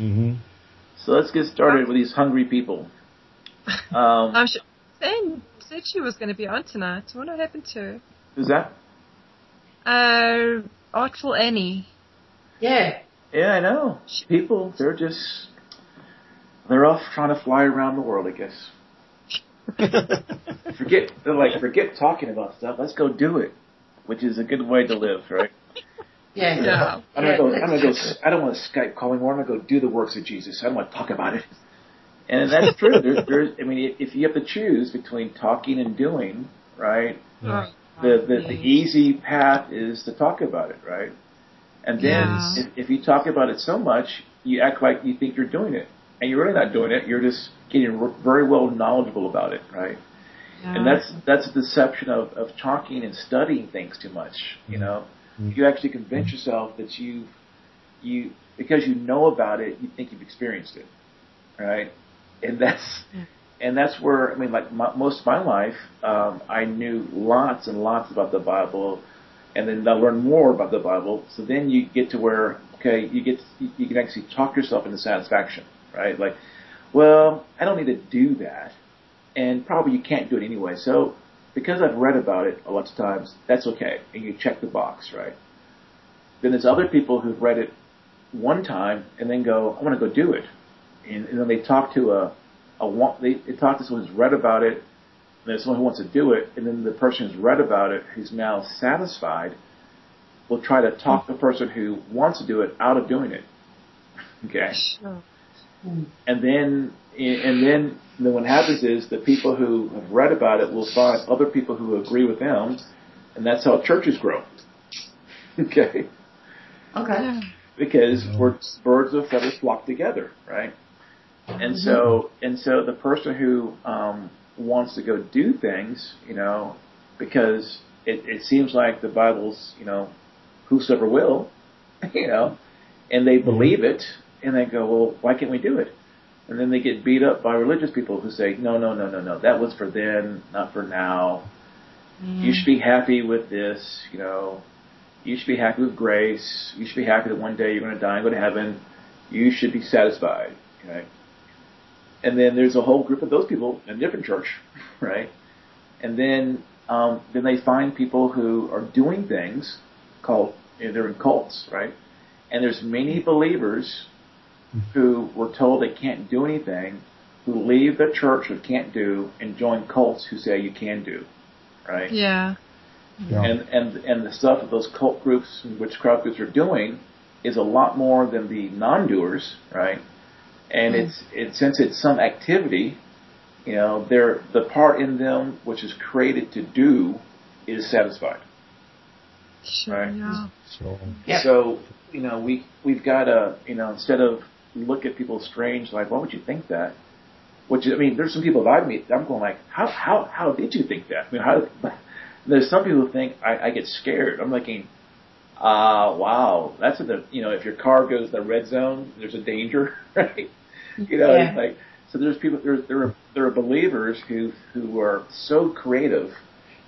Mm-hmm. So let's get started with these hungry people. Um, I'm sure. Sam said she was going to be on tonight. I what happened to her. who's that? Uh, Artful Annie. Yeah. Yeah, I know. People, they're just, they're off trying to fly around the world, I guess. Forget, they're like, forget talking about stuff. Let's go do it, which is a good way to live, right? Yeah. Yeah. I'm gonna go. I'm gonna go. I don't want to Skype call anymore. I'm gonna go do the works of Jesus. I don't want to talk about it. And that's true. There's, there's. I mean, if you have to choose between talking and doing, right? Right. The the, the easy path is to talk about it, right? And then Yeah. if, if you talk about it so much, you act like you think you're doing it, and you're really not doing it. You're just getting r- very well knowledgeable about it, right? And that's that's a deception of of talking and studying things too much. You know, Mhm. you actually convince yourself that you you because you know about it, you think you've experienced it, right? And that's and that's where I mean, like my, most of my life, um, I knew lots and lots about the Bible, and then I learned more about the Bible. So then you get to where okay, you get you can actually talk yourself into satisfaction, right? Like, well, I don't need to do that and probably you can't do it anyway. So because I've read about it a lot of times, that's okay, and you check the box, right? Then there's other people who've read it one time and then go, I want to go do it, and, and then they talk to a a they, they talk to someone who's read about it, and there's someone who wants to do it, and then the person who's read about it, who's now satisfied, will try to talk the person who wants to do it out of doing it. Okay Sure. And then and then then what happens is the people who have read about it will find other people who agree with them, and that's how churches grow. Okay, Okay. Because we're birds of feathers flock together, right? And so and so the person who um, wants to go do things, you know, because it, it seems like the Bible's, you know, whosoever will, you know, and they believe it, and they go, well, why can't we do it? And then they get beat up by religious people who say, no, no, no, no, no, that was for then, not for now. You should be happy with this, you know. You should be happy with grace. You should be happy that one day you're going to die and go to heaven. You should be satisfied, right? And then there's a whole group of those people in a different church, right? And then um, then they find people who are doing things called you know, they're in cults, right? And there's many believers who were told they can't do anything, who leave the church who can't do and join cults who say you can do, right? Yeah. Yeah. And and and the stuff that those cult groups and witchcraft groups are doing is a lot more than the non-doers, right? And mm-hmm. it's it since it's some activity, you know, they're the part in them which is created to do is satisfied. Sure. Right. Yeah. So, Yeah. So you know we we've got to you know instead of look at people strange like why would you think that? Which I mean, there's some people that I meet. I'm going like, how how how did you think that? I mean, how? There's some people who think I, I get scared. I'm thinking, ah, wow, that's the you know if your car goes the red zone, there's a danger, right? You know, Yeah. it's like so. There's people there there are there are believers who who are so creative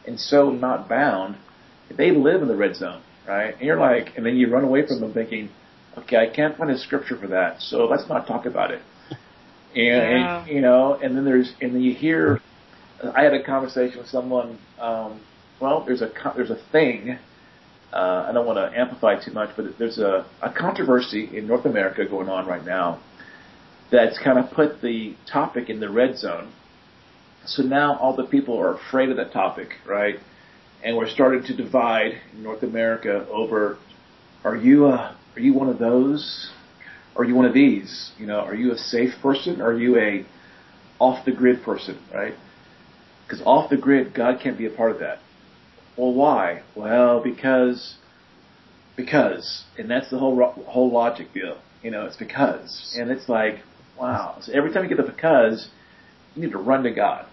and so not bound. They live in the red zone, right? And you're like, and then you run away from them thinking, okay, I can't find a scripture for that, so let's not talk about it. And, Yeah. and you know, and then there's and then you hear. I had a conversation with someone. Um, well, there's a there's a thing. Uh, I don't want to amplify too much, but there's a, a controversy in North America going on right now that's kind of put the topic in the red zone. So now all the people are afraid of that topic, right? And we're starting to divide in North America over: Are you a are you one of those? Are you one of these? You know, are you a safe person? Are you a off the grid person, right? Because off the grid, God can't be a part of that. Well, why? Well, because, because, and that's the whole whole logic deal. You know, it's because, and it's like, wow. So every time you get the because, you need to run to God,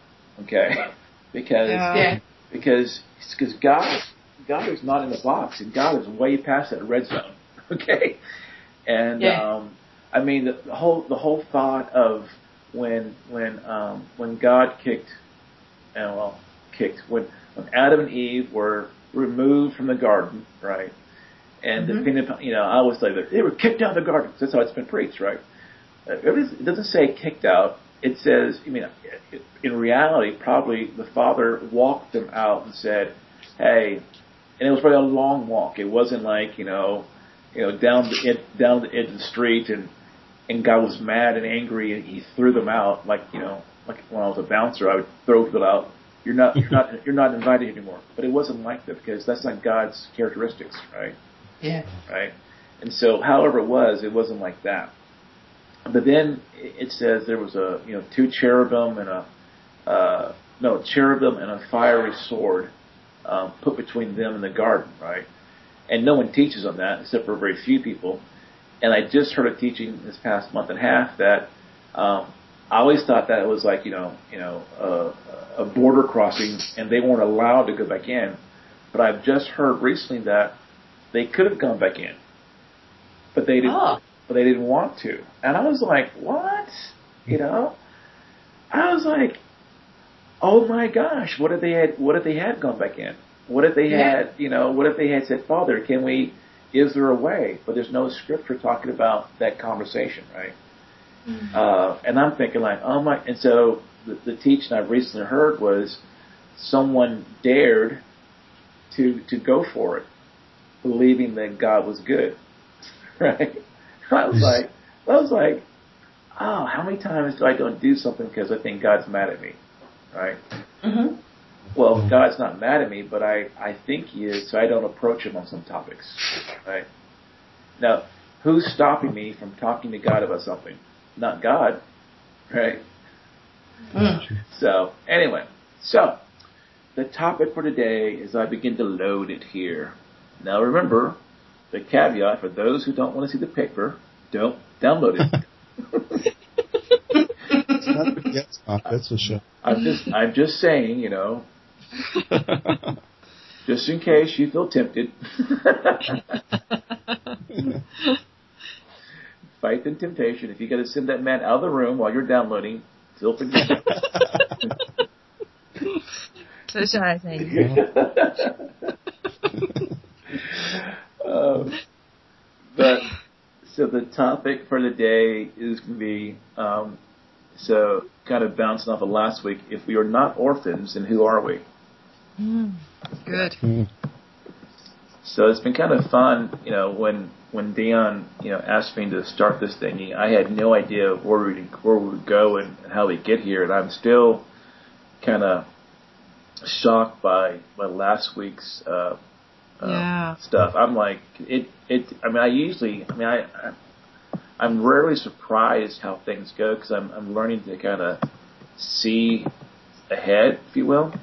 okay? because Yeah. Because because God God is not in the box, and God is way past that red zone, okay? And Yeah. um, I mean the, the whole the whole thought of when when um, when God kicked, and well, kicked when when Adam and Eve were removed from the garden, right? And Mhm. depending upon, you know, I always say that they were kicked out of the garden. That's how it's been preached, right? it doesn't say kicked out. It says, I mean, in reality, probably the father walked them out and said, "Hey," and it was probably a long walk. It wasn't like you know, you know, down the down the edge of the street and and God was mad and angry and he threw them out like you know, like when I was a bouncer, I would throw people out. You're not you're not you're not invited anymore. But it wasn't like that because that's not God's characteristics, right? Yeah. Right. And so, however it was, it wasn't like that. But then it says there was a you know two cherubim and a uh, no cherubim and a fiery sword um, put between them and the garden, right? And no one teaches on that except for very few people. And I just heard a teaching this past month and a half that um, I always thought that it was like you know you know a, a border crossing and they weren't allowed to go back in. But I've just heard recently that they could have gone back in, but they didn't. Oh. But they didn't want to. And I was like, what? You know? I was like, oh my gosh, what if they had? What if they had gone back in? What if they Yeah. had? You know? What if they had said, Father, can we? Is there a way? But there's no scripture talking about that conversation, right? Uh, and I'm thinking like, oh my, and so the, the teaching I've recently heard was someone dared to, to go for it, believing that God was good. Right? I was like, I was like, oh, how many times do I go and do something because I think God's mad at me? Right? hmm Well, God's not mad at me, but I, I think He is, so I don't approach Him on some topics. Right? Now, who's stopping me from talking to God about something? Not God. Right? Mm. So, anyway, so the topic for today is I begin to load it here. Now remember, the caveat for those who don't want to see the paper, don't download it. It's not the guest talk, that's for sure. I'm just, I'm just saying, you know, just in case you feel tempted. Fight the temptation. If you got to send that man out of the room while you're downloading, feel free to do Close your eyes, um, but so the topic for the day is going to be um, so kind of bouncing off of last week. If we are not orphans, then who are we? Mm, good. Mm. So it's been kind of fun, you know, when when Dion, you know, asked me to start this thing, I had no idea where we where we would go and, and how we get here, and I'm still kind of shocked by by last week's uh, uh, Yeah. stuff. I'm like, it it. I mean, I usually, I mean, I. I I'm rarely surprised how things go because I'm I'm learning to kind of see ahead, if you will.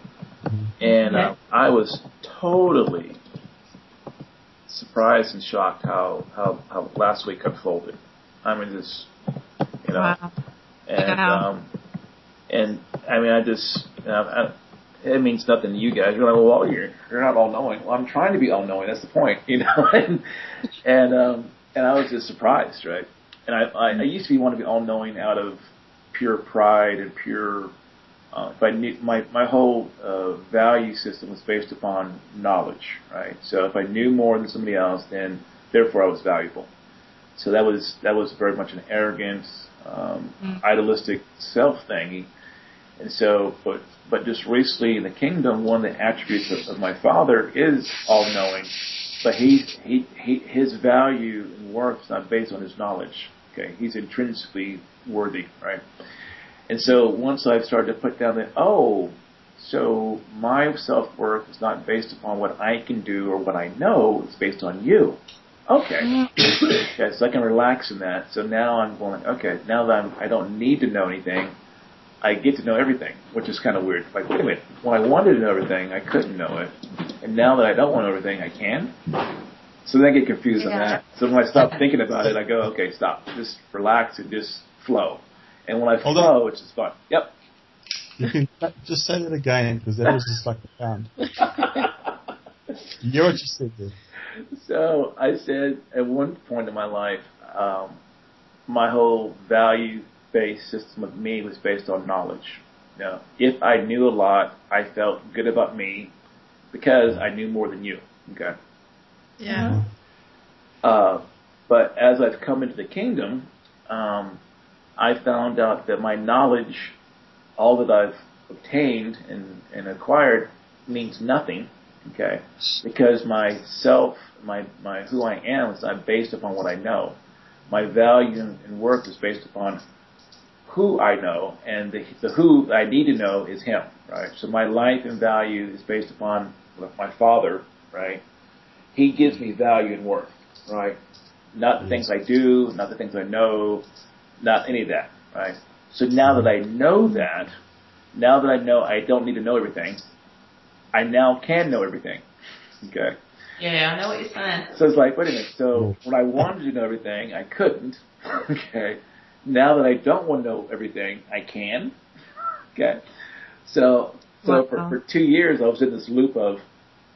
And uh, I was totally surprised and shocked how, how, how last week unfolded. I mean, just, you know, Wow. and, um, and I mean, I just, you know, I, it means nothing to you guys. You're like, well, you're, you're not all knowing. Well, I'm trying to be all knowing. That's the point, you know, and, and, um, and I was just surprised, right? And I, I, I used to be want to be all knowing out of pure pride and pure, uh, if I knew, my, my whole, uh, value system was based upon knowledge, right? So if I knew more than somebody else, then therefore I was valuable. So that was, that was very much an arrogant, um, Mm. idealistic self thing. And so, but, but just recently in the kingdom, one of the attributes of, of my father is all knowing, but he, he, he, his value and worth is not based on his knowledge. Okay. He's intrinsically worthy, right? And so once I've started to put down that, oh, so my self-worth is not based upon what I can do or what I know, it's based on you. Okay. okay, so I can relax in that. So now I'm going, okay, now that I'm, I don't need to know anything, I get to know everything, which is kind of weird. Like, wait a minute, when I wanted to know everything, I couldn't know it. And now that I don't want to know everything, I can? So then I get confused on that. So when I stop thinking about it, I go, okay, stop. Just relax and just flow. And when I Hold flow, it's just fun. Yep. You can just say that again because that was just like a pound. You know what you said there. So I said at one point in my life, um, my whole value-based system of me was based on knowledge. You know, if I knew a lot, I felt good about me because I knew more than you. Okay. Yeah. Uh, but as I've come into the kingdom, um, I found out that my knowledge, all that I've obtained and, and acquired, means nothing. Okay, because my self, my my who I am is not based upon what I know. My value and worth is based upon who I know, and the, the who I need to know is Him, right? So my life and value is based upon my Father, right? He gives me value and worth, right? Not the things I do, not the things I know, not any of that, right? So now that I know that, now that I know I don't need to know everything, I now can know everything. Okay. Yeah, I know what you're saying. So it's like, wait a minute. So when I wanted to know everything, I couldn't. Okay. Now that I don't want to know everything, I can. Okay. So so Wow. for, for two years, I was in this loop of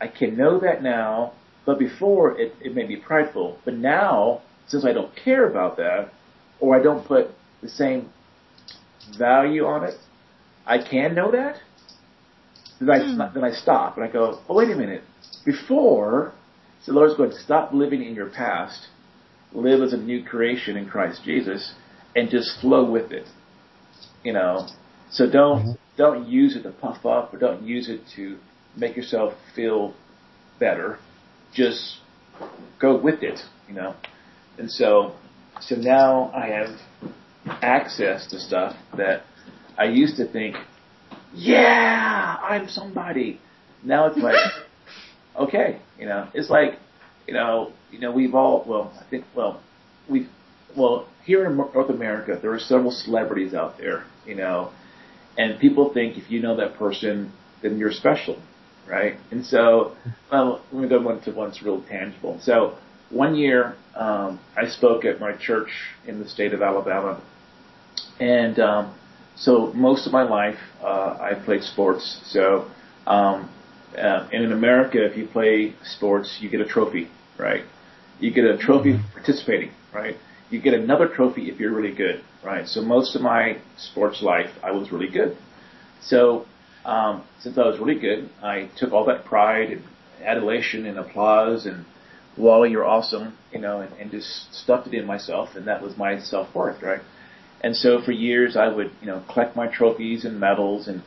I can know that now, but before it, it made me prideful. But now, since I don't care about that, or I don't put the same value on it, I can know that. Then I hmm. then I stop and I go, oh wait a minute. Before, so the Lord's going, to stop living in your past, live as a new creation in Christ Jesus, and just flow with it. You know, so don't mm-hmm. don't use it to puff up or don't use it to make yourself feel better. Just go with it, you know. And so so now I have access to stuff that I used to think, yeah, I'm somebody. Now it's like, okay, you know, it's like, you know, you know, we've all, well, I think, well, we've, well, here in North America, there are several celebrities out there, you know, and people think if you know that person, then you're special, right? And so, well, let me go one to one's real tangible. So, one year, um, I spoke at my church in the state of Alabama, and um, so most of my life uh, I played sports. So, um, uh, and in America, if you play sports, you get a trophy, right? You get a trophy for participating, right? You get another trophy if you're really good, right? So most of my sports life, I was really good. So um, since I was really good, I took all that pride and adulation and applause and Wally, you're awesome, you know, and, and just stuffed it in myself, and that was my self worth, right? And so for years, I would, you know, collect my trophies and medals, and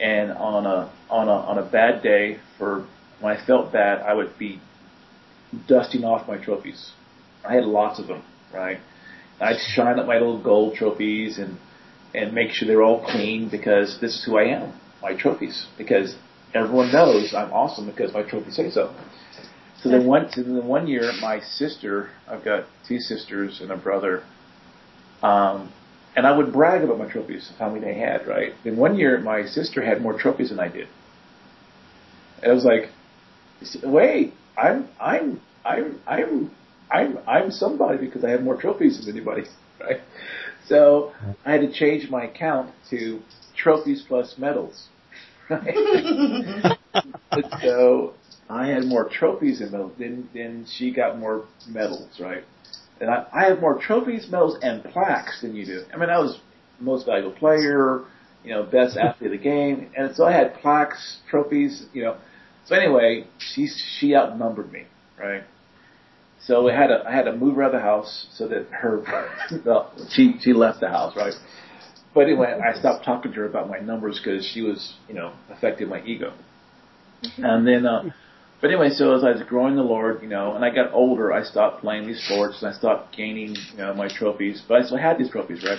and on a on a on a bad day, for when I felt bad, I would be dusting off my trophies. I had lots of them, right? I'd shine up my little gold trophies and and make sure they're all clean because this is who I am, my trophies, because everyone knows I'm awesome because my trophies say so. So then one, so then one year, my sister, I've got two sisters and a brother, um, and I would brag about my trophies, how many they had, right? Then one year, my sister had more trophies than I did. And I was like, wait, I'm, I'm, I'm, I'm, I'm, I'm somebody because I have more trophies than anybody, right? So I had to change my account to trophies plus medals, right? So I had more trophies and medals. Then, then she got more medals, right? And I, I have more trophies, medals, and plaques than you do. I mean, I was most valuable player, you know, best athlete of the game, and so I had plaques, trophies, you know. So anyway, she she outnumbered me, right? So I had to I had to move her out of the house so that her well, she she left the house, right? But anyway, I stopped talking to her about my numbers because she was, you know, affecting my ego. And then, uh, but anyway, so as I was growing the Lord, you know, and I got older, I stopped playing these sports and I stopped gaining, you know, my trophies. But I still had these trophies, right?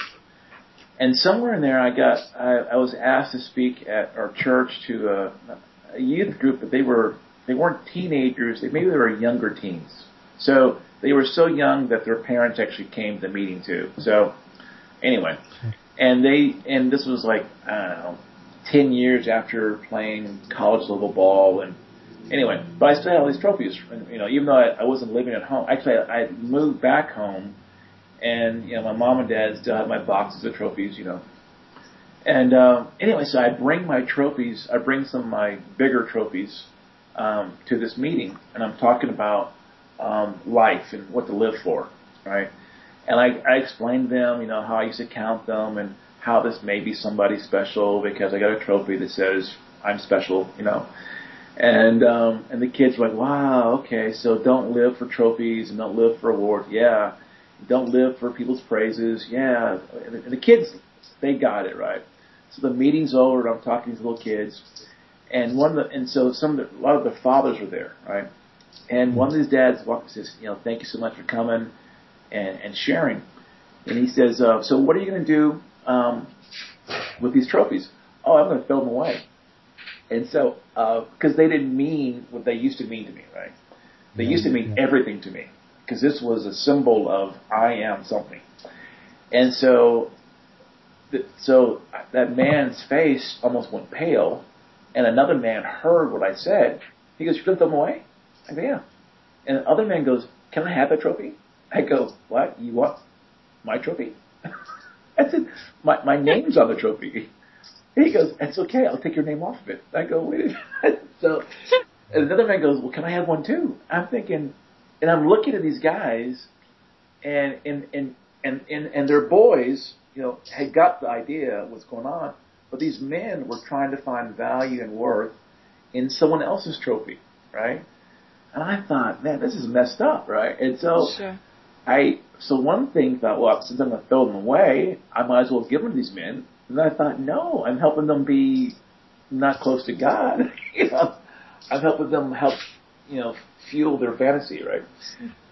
And somewhere in there, I got, I, I was asked to speak at our church to a, a youth group, but they were, they weren't teenagers. They, maybe they were younger teens. So they were so young that their parents actually came to the meeting too. So anyway, and they, and this was like, I don't know, 10 years after playing college level ball and anyway, but I still had all these trophies, you know, even though I, I wasn't living at home, actually I, I moved back home and, you know, my mom and dad still had my boxes of trophies, you know. And, um, anyway, so I bring my trophies, I bring some of my bigger trophies, um, to this meeting and I'm talking about, um, life and what to live for, right? And I, I explained to them, you know, how I used to count them and how this may be somebody special because I got a trophy that says I'm special, you know. And um and the kids were like, Wow, okay, so don't live for trophies and don't live for awards. Yeah. Don't live for people's praises. Yeah, and the kids, they got it right. So the meeting's over, and I'm talking to the little kids, and one of the, and so some of the, a lot of the fathers were there, right? And one of these dads walks and says, you know, thank you so much for coming and, and sharing. And he says, uh, so what are you going to do um, with these trophies? Oh, I'm going to throw them away. And so, because uh, they didn't mean what they used to mean to me, right? They used to mean everything to me because this was a symbol of I am something. And so, th- so that man's face almost went pale, and another man heard what I said. He goes, "You put them away?" I go, "Yeah." And the other man goes, "Can I have that trophy?" I go, "What? You want my trophy?" I said, "My my name's on the trophy." He goes, "It's okay. I'll take your name off of it." I go, "Wait." A minute. So, and another man goes, "Well, can I have one too?" I'm thinking, and I'm looking at these guys, and and and and and, and their boys, you know, had got the idea of what's going on, but these men were trying to find value and worth in someone else's trophy, right? And I thought, man, this is messed up, right? And so Sure. I, so one thing thought, well, since I'm going to throw them away, I might as well give them to these men. And I thought, no, I'm helping them be not close to God. you know, I'm helping them help, you know, fuel their fantasy, right?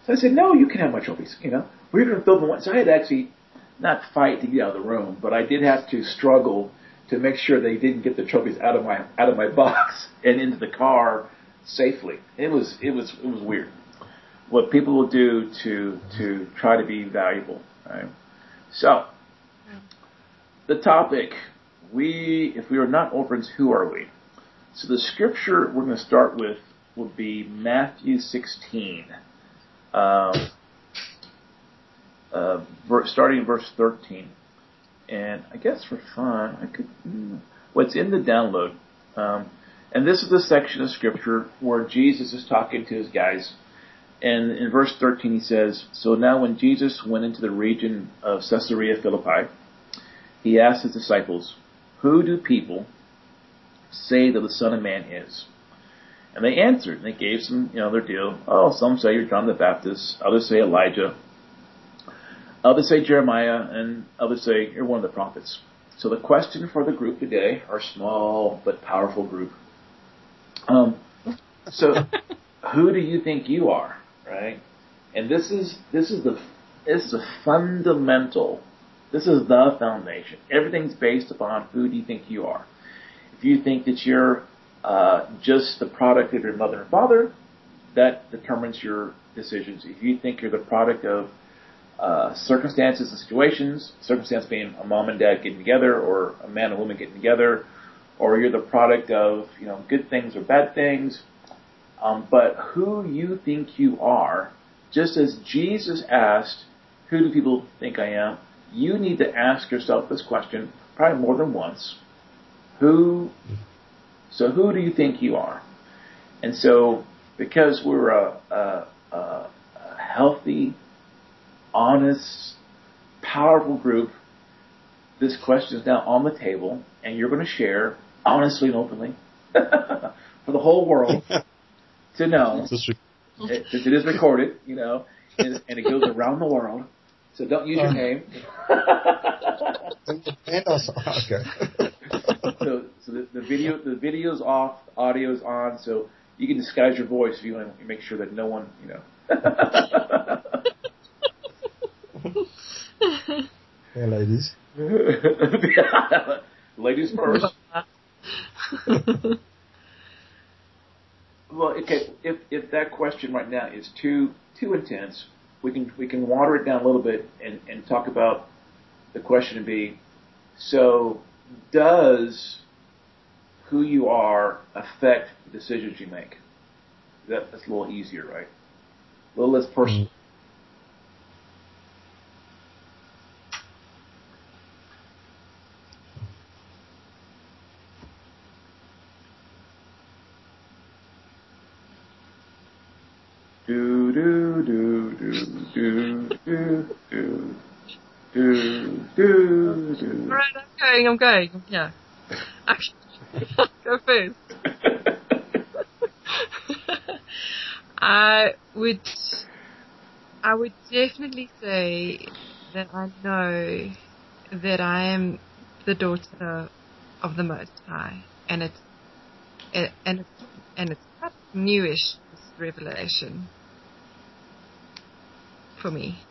So I said, no, you can have my trophies. You know, we're going to throw them away. So I had to actually not fight to get out of the room, but I did have to struggle to make sure they didn't get the trophies out of my out of my box and into the car safely. It was it was it was weird. What people will do to to try to be valuable, right? So the topic we if we are not orphans, who are we? So the scripture we're going to start with would be Matthew 16, um, uh, starting in verse 13. And I guess for fun, I could. Mm, well, in the download. Um, and this is the section of scripture where Jesus is talking to his guys. And in verse 13 he says, So now when Jesus went into the region of Caesarea Philippi, he asked his disciples, Who do people say that the Son of Man is? And they answered, and they gave some, you know, their deal. Oh, some say you're John the Baptist, others say Elijah, others say Jeremiah, and others say you're one of the prophets. So the question for the group today, our small but powerful group, um, so who do you think you are, right? And this is this is the this is a fundamental. This is the foundation. Everything's based upon who do you think you are. If you think that you're uh, just the product of your mother and father, that determines your decisions. If you think you're the product of uh, circumstances and situations, circumstance being a mom and dad getting together, or a man and woman getting together, or you're the product of you know good things or bad things, um, but who you think you are, just as Jesus asked, "Who do people think I am?" You need to ask yourself this question probably more than once. Who so who do you think you are? And so because we're a, a, a, healthy, honest, powerful group, this question is now on the table, and you're going to share honestly and openly for the whole world to know. It is recorded, you know, and, and it goes around the world. So don't use your name. and also, okay. so so the, the video the video's off, the audio's on, so you can disguise your voice if you want to make sure that no one, you know. hey, ladies. Ladies first. Well, okay. If if that question right now is too too intense, we can we can water it down a little bit and and talk about the question to be. So, does who you are affect the decisions you make? That, that's a little easier, right? A little less personal. Do mm do do do do do do Alright, I'm going, I'm going. Yeah. Actually, go first. I would I would definitely say that I know that I am the daughter of the Most High, and it's it, and it's and it's quite newish this revelation for me.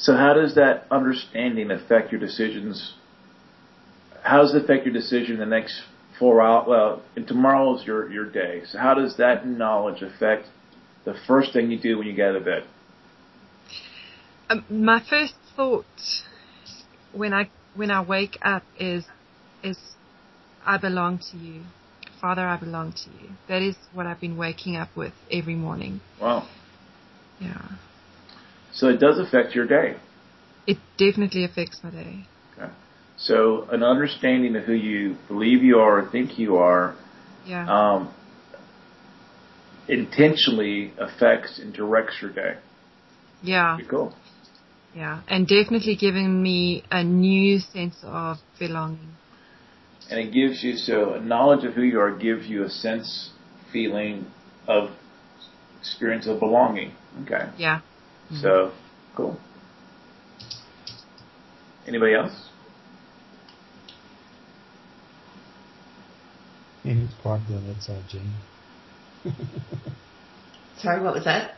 So how does that understanding affect your decisions? How does it affect your decision the next four hours? Well, and is your your day. So how does that knowledge affect the first thing you do when you get out of bed? Um, my first thought when I when I wake up is is I belong to you. Father, I belong to you. That is what I've been waking up with every morning. Wow. Yeah. So it does affect your day. It definitely affects my day. Okay. So an understanding of who you believe you are or think you are Yeah. um, intentionally affects and directs your day. yeah. Pretty cool. Yeah. And definitely giving me a new sense of belonging. And it gives you, so a knowledge of who you are gives you a sense, feeling of experience of belonging. Okay. Yeah. So, cool. Anybody else? It's quite the other side, Jen. Sorry, what was that?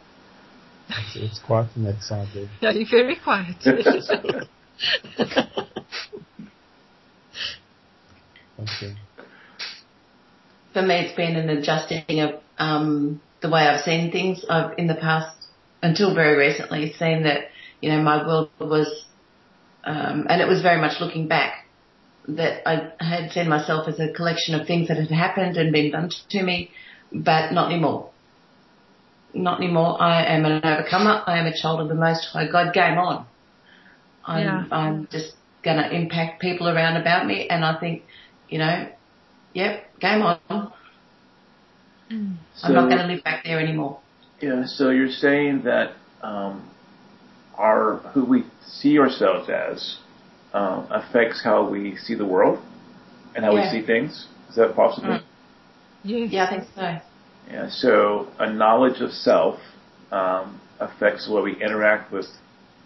It's, it's quiet from that side there. Yeah, you're very quiet. Okay. For me, it's been an adjusting of um, the way I've seen things. I've in the past, until very recently, seen that you know my world was, um, and it was very much looking back. That I had seen myself as a collection of things that had happened and been done to me, but not anymore. Not anymore. I am an overcomer. I am a child of the Most High God. Game on. I'm, Yeah. I'm just going to impact people around about me, and I think, you know, yep, game on. I'm not going to live back there anymore. Yeah, so you're saying that um, our who we see ourselves as um, affects how we see the world and how Yeah. we see things. Is that possible? Mm. yes. Yeah, I think so. Yeah. So a knowledge of self um, affects the way we interact with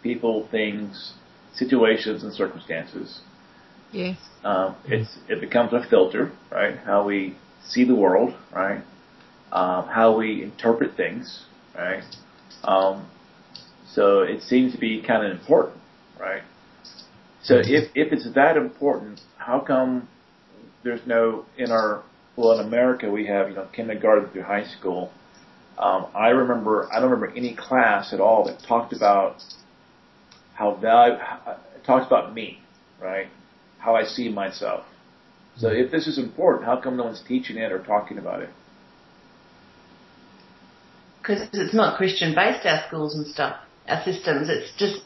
people, things, situations, and circumstances. Yes. Um, it's it becomes a filter, right? How we see the world, right? Um, how we interpret things, right? Um, so it seems to be kind of important, right? So if if it's that important, how come there's no in our well in America we have you know kindergarten through high school. Um, I remember I don't remember any class at all that talked about how value talks about me, right? How I see myself. So if this is important, how come no one's teaching it or talking about it? Because it's not Christian based, our schools and stuff, our systems. It's just,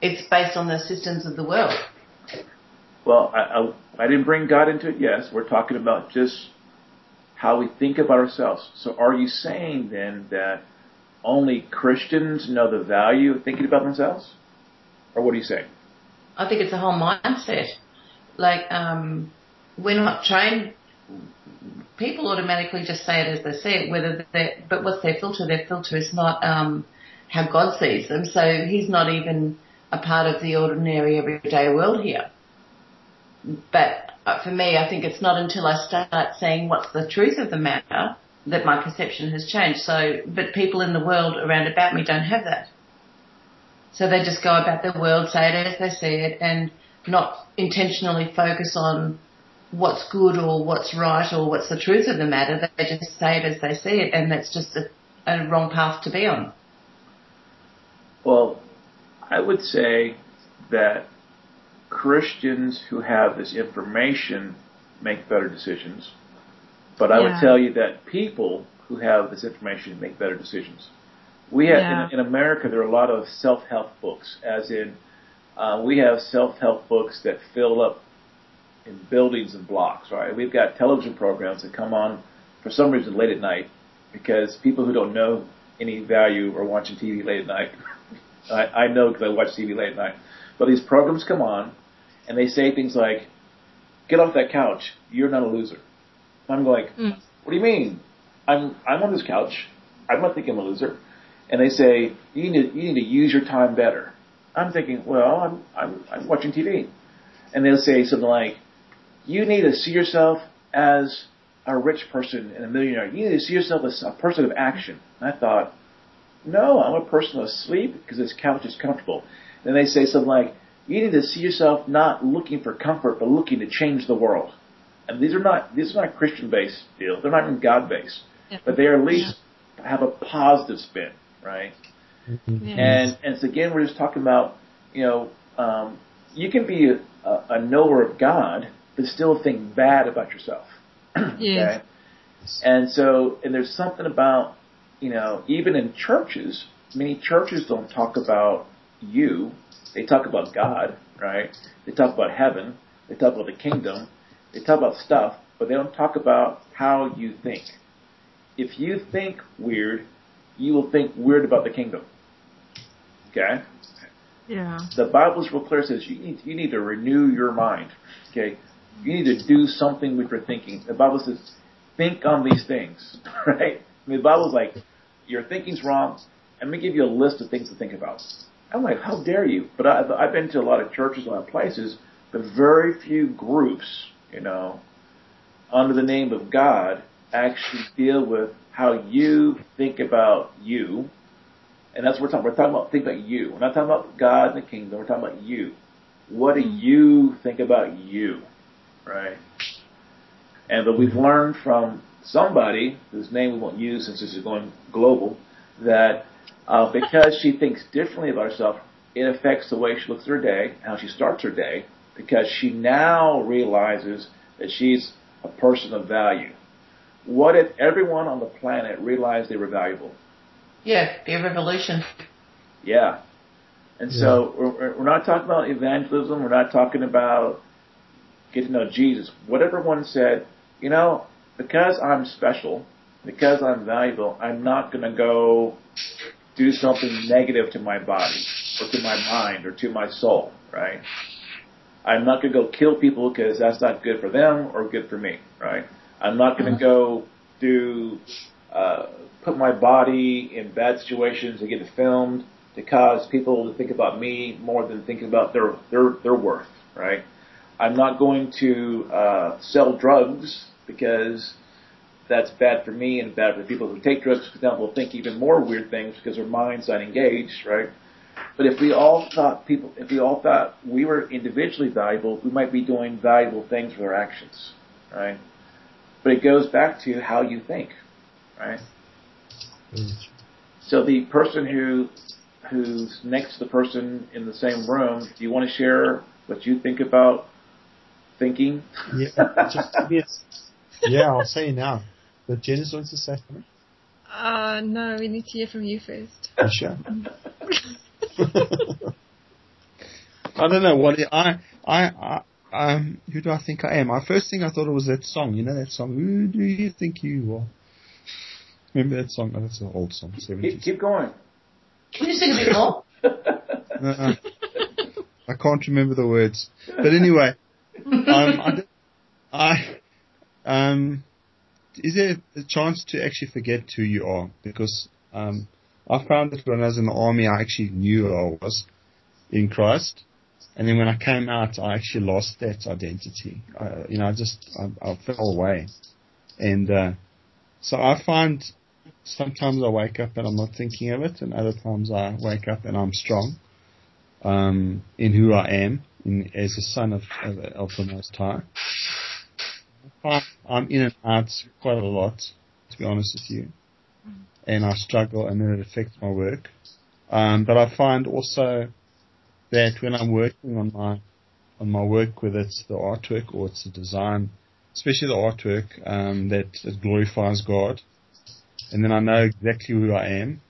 it's based on the systems of the world. Well, I, I, I didn't bring God into it. Yes, we're talking about just how we think about ourselves. So are you saying then that only Christians know the value of thinking about themselves? Or what are you saying? I think it's a whole mindset. Like, um, we're not trained. People automatically just say it as they see it, whether they, but what's their filter? Their filter is not, um, how God sees them. So He's not even a part of the ordinary everyday world here. But uh, for me, I think it's not until I start saying what's the truth of the matter that my perception has changed. So, but people in the world around about me don't have that. So they just go about their world, say it as they see it, and not intentionally focus on what's good or what's right or what's the truth of the matter. They just say it as they see it, and that's just a, a wrong path to be on. Well, I would say that Christians who have this information make better decisions. But I would tell you that people who have this information make better decisions. We have Yeah. in, in America there are a lot of self-help books, as in uh, we have self-help books that fill up in buildings and blocks. Right? We've got television programs that come on for some reason late at night because people who don't know any value are watching TV late at night. I, I know because I watch TV late at night. But these programs come on, and they say things like, "Get off that couch. You're not a loser." I'm like, Mm. "What do you mean? I'm I'm on this couch. I'm not thinking I'm a loser." and they say you need to, you need to use your time better. I'm thinking, well, I'm I'm I'm watching TV, and they'll say something like, you need to see yourself as a rich person and a millionaire. You need to see yourself as a person of action. And I thought, no, I'm a person of sleep because this couch is comfortable. Then they say something like, you need to see yourself not looking for comfort, but looking to change the world. And these are not these are not Christian based deals. They're not even God based, yeah. but they are at least yeah. have a positive spin, right? Mm-hmm. And and so again, we're just talking about you know um, you can be a, a knower of God, but still think bad about yourself. yes. And so and there's something about you know even in churches, many churches don't talk about you. They talk about God, right? They talk about heaven. They talk about the kingdom. They talk about stuff, but they don't talk about how you think. If you think weird, you will think weird about the kingdom. Okay? Yeah. The Bible's real clear. It says you need you need to renew your mind. Okay? You need to do something with your thinking. The Bible says, think on these things. Right? I mean, the Bible's like, your thinking's wrong. Let me give you a list of things to think about. I'm like, how dare you? But I've, I've been to a lot of churches, a lot of places, but very few groups, you know, under the name of God actually deal with how you think about you. And that's what we're talking. We're talking about think about you. We're not talking about God and the kingdom. We're talking about you. What do you think about you? Right? And but we've learned from somebody whose name we won't use since this is going global that uh, because she thinks differently about herself, it affects the way she looks at her day, how she starts her day, because she now realizes that she's a person of value. What if everyone on the planet realized they were valuable? Yeah, be a revolution. Yeah. And yeah. so we're, we're not talking about evangelism. We're not talking about get to know Jesus. whatever one said, you know, because I'm special, because I'm valuable, I'm not going to go do something negative to my body or to my mind or to my soul, right? I'm not going to go kill people because that's not good for them or good for me, right? I'm not going to go do uh, put my body in bad situations and get it filmed to cause people to think about me more than thinking about their their their worth, right? I'm not going to uh, sell drugs because that's bad for me and bad for the people who take drugs, for example, think even more weird things because their mind's aren't engaged, right? But if we all thought people, if we all thought we were individually valuable, we might be doing valuable things with our actions, right? But it goes back to how you think, right? So the person who who's next to the person in the same room, do you want to share what you think about thinking? Yeah, just, yes. yeah, I'll say now. But Janice wants to say something. Uh, no, we need to hear from you first. You sure? I don't know what it, I, I, I, um, who do I think I am? My first thing I thought it was that song. You know that song? Who do you think you are? Remember that song? Oh, that's an old song. 70s. Keep, keep going. Can you sing a bit more? uh-uh. I can't remember the words. But anyway, um, I, I, um, is there a chance to actually forget who you are? Because um, I found that when I was in the army, I actually knew who I was in Christ, and then when I came out, I actually lost that identity. I, you know, I just I, I fell away, and uh, so I find sometimes I wake up and I'm not thinking of it, and other times I wake up and I'm strong um, in who I am in, as a son of, of, of the Most High. I'm in and out quite a lot, to be honest with you, and I struggle, and then it affects my work. Um, but I find also that when I'm working on my on my work, whether it's the artwork or it's the design, especially the artwork, um, that it glorifies God, and then I know exactly who I am,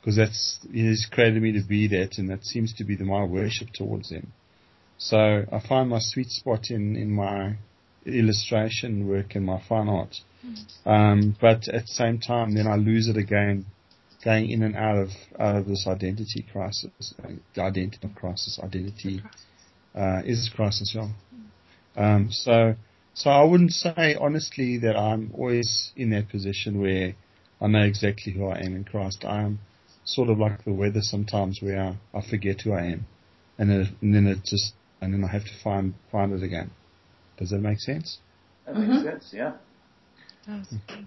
because that's He's created me to be that, and that seems to be the, my worship towards Him. So I find my sweet spot in in my illustration work and my fine art. Um, but at the same time, then I lose it again, going in and out of out of this identity crisis, uh, the identity crisis, identity uh, is crisis, yeah. Um, so, so I wouldn't say honestly that I'm always in that position where I know exactly who I am in Christ. I'm sort of like the weather sometimes where I, I forget who I am. And then, and then it just, and then I have to find, find it again. Does that make sense? That makes mm-hmm. sense, yeah.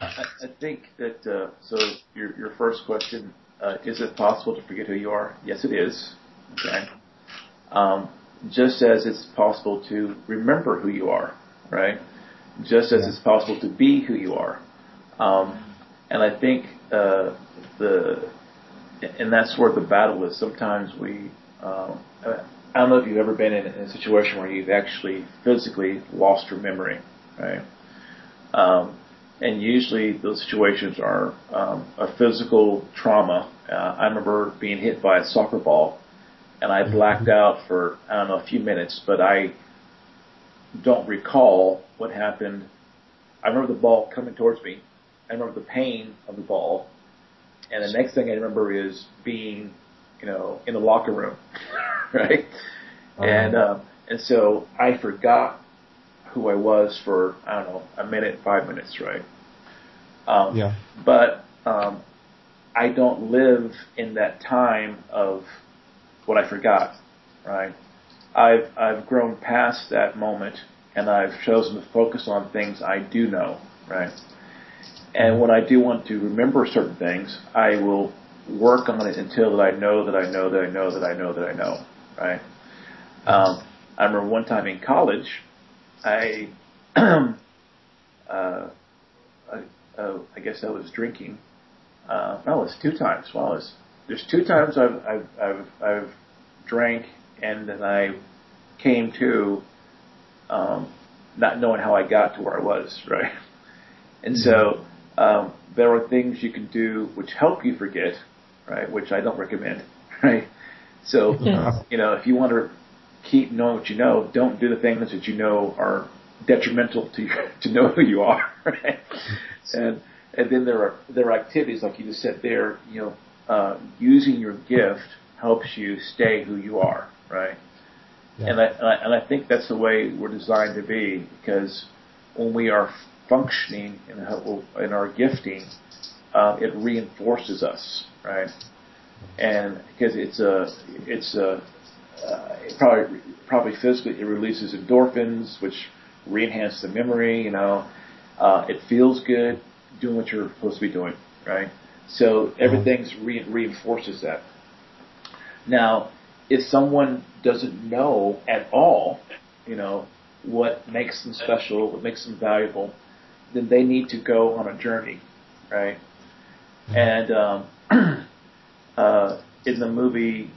I, I think that, uh, so your, your first question, uh, is it possible to forget who you are? Yes, it is. Okay. Um, just as it's possible to remember who you are, right? Just as yeah. it's possible to be who you are. Um, and I think uh, the and that's where the battle is. Sometimes we, uh, I don't know if you've ever been in, a situation where you've actually physically lost your memory, right? Um, and usually those situations are um, a physical trauma. Uh, I remember being hit by a soccer ball, and I blacked out for I don't know a few minutes, but I don't recall what happened. I remember the ball coming towards me. I remember the pain of the ball, and the next thing I remember is being, you know, in the locker room, right? Uh-huh. And um, and so I forgot who I was for I don't know a minute, five minutes, right? Um, yeah. But um, I don't live in that time of what I forgot, right? I've I've grown past that moment, and I've chosen to focus on things I do know, right? And when I do want to remember certain things, I will work on it until that I know that I know that I know that I know that I know, right? Um, I remember one time in college, I, uh, I, uh, I guess I was drinking. Uh, no, it's two times. Well, it's, there's two times I've, I've, I've, I've drank and then I came to, um, not knowing how I got to where I was, right? And so, um, there are things you can do which help you forget, right? Which I don't recommend, right? So, yeah. you know, if you want to keep knowing what you know, don't do the things that you know are detrimental to you, to know who you are, right? And and then there are there are activities like you just said there, you know, uh, using your gift helps you stay who you are, right? Yeah. And I, and I and I think that's the way we're designed to be because when we are functioning in, in our gifting, uh, it reinforces us, right? And because it's a, it's a, uh, it probably, probably physically it releases endorphins, which re-enhance the memory. You know, uh, it feels good doing what you're supposed to be doing, right? So everything's re- reinforces that. Now, if someone doesn't know at all, you know, what makes them special, what makes them valuable, then they need to go on a journey, right? Mm-hmm. And um, uh, in the movie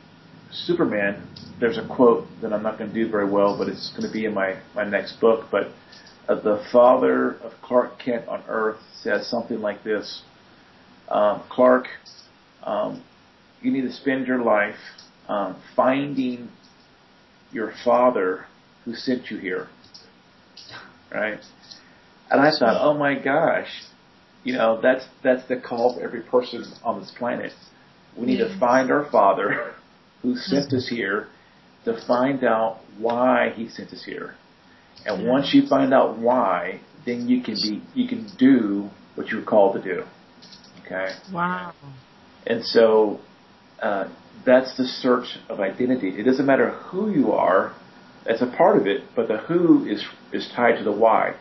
Superman, there's a quote that I'm not going to do very well, but it's going to be in my my next book. But uh, the father of Clark Kent on Earth says something like this: um, Clark, um, you need to spend your life um, finding your father who sent you here, right? And I thought, oh my gosh, you know, that's that's the call for every person on this planet. We need to find our Father who sent us here to find out why He sent us here. And once you find out why, then you can be you can do what you're called to do. Okay. Wow. And so uh, that's the search of identity. It doesn't matter who you are; that's a part of it, but the who is is tied to the why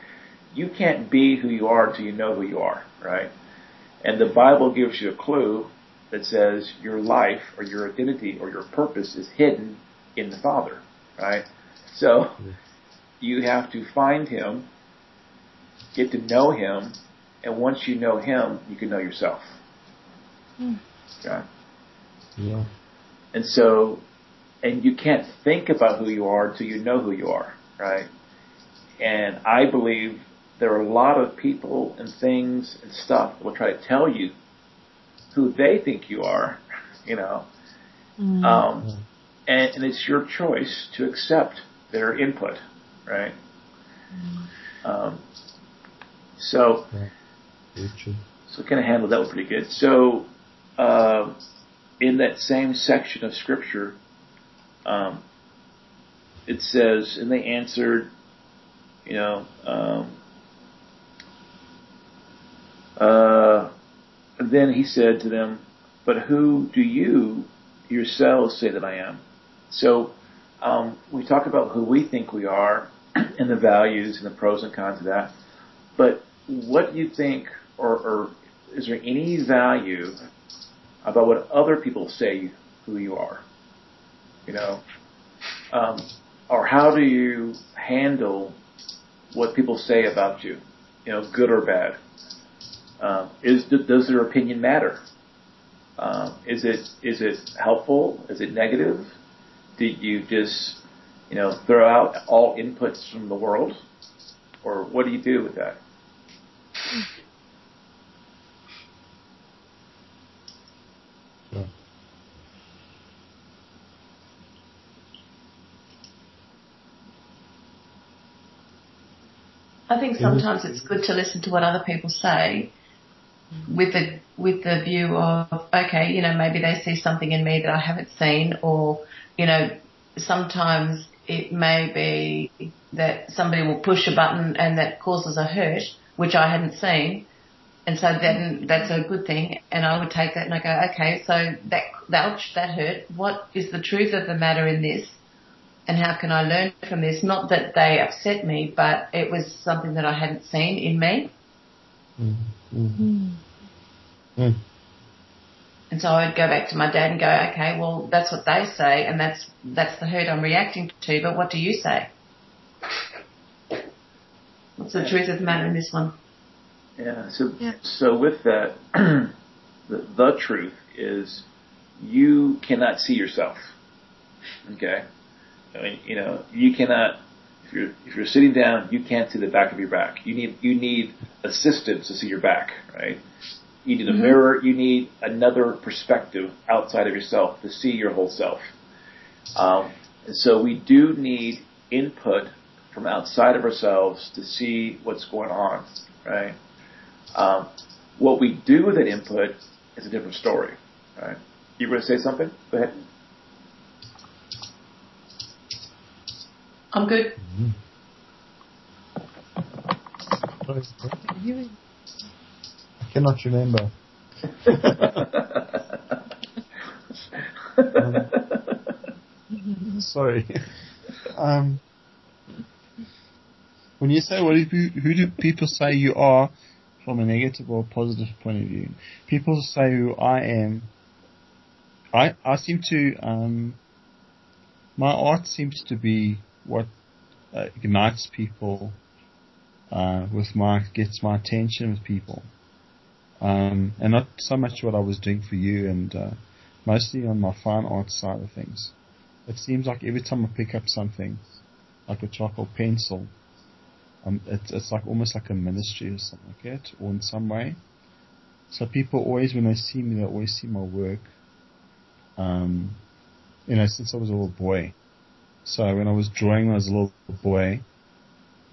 you can't be who you are until you know who you are, right? And the Bible gives you a clue that says your life or your identity or your purpose is hidden in the Father, right? So you have to find Him, get to know Him, and once you know Him, you can know yourself. Hmm. Okay? Yeah. And so, and you can't think about who you are until you know who you are, right? And I believe there are a lot of people and things and stuff that will try to tell you who they think you are, you know. Mm-hmm. Um, and, and, it's your choice to accept their input, right? Mm-hmm. Um, so, so kind of handled that one pretty good. So, uh, in that same section of scripture, um, it says, and they answered, you know, um, uh, then he said to them, but who do you yourselves say that I am? So um, we talk about who we think we are and the values and the pros and cons of that. But what do you think, or, or is there any value about what other people say who you are? You know, um, or how do you handle what people say about you? You know, good or bad. Um, is does their opinion matter? Um, is it is it helpful? Is it negative? Did you just you know throw out all inputs from the world, or what do you do with that? I think sometimes it's good to listen to what other people say with the with the view of okay, you know, maybe they see something in me that I haven't seen, or you know, sometimes it may be that somebody will push a button and that causes a hurt, which I hadn't seen, and so then that's a good thing, and I would take that and I go, okay, so that that that hurt. What is the truth of the matter in this? and how can I learn from this? Not that they upset me, but it was something that I hadn't seen in me. Mm-hmm. Mm. And so I'd go back to my dad and go, okay, well, that's what they say, and that's that's the hurt I'm reacting to. But what do you say? What's the truth of the matter in this one? Yeah. So yeah. so with that, the, the truth is you cannot see yourself. Okay. I mean, you know, you cannot. If you're if you're sitting down, you can't see the back of your back. You need you need assistance to see your back, right? You need a mm-hmm. mirror. You need another perspective outside of yourself to see your whole self. Um, and so we do need input from outside of ourselves to see what's going on, right? Um, what we do with that input is a different story, right? You were going to say something? Go ahead. I'm good. I cannot remember. um, sorry. Um, when you say what do you, who do people say you are from a negative or positive point of view? People say who I am. I I seem to um, my art seems to be what uh, unites people uh, with my gets my attention with people, um, and not so much what I was doing for you, and uh, mostly on my fine art side of things. It seems like every time I pick up something, like a charcoal pencil, um, it's, it's like almost like a ministry or something like that, or in some way. So people always, when they see me, they always see my work. Um, you know, since I was a little boy, so when I was drawing as a little boy,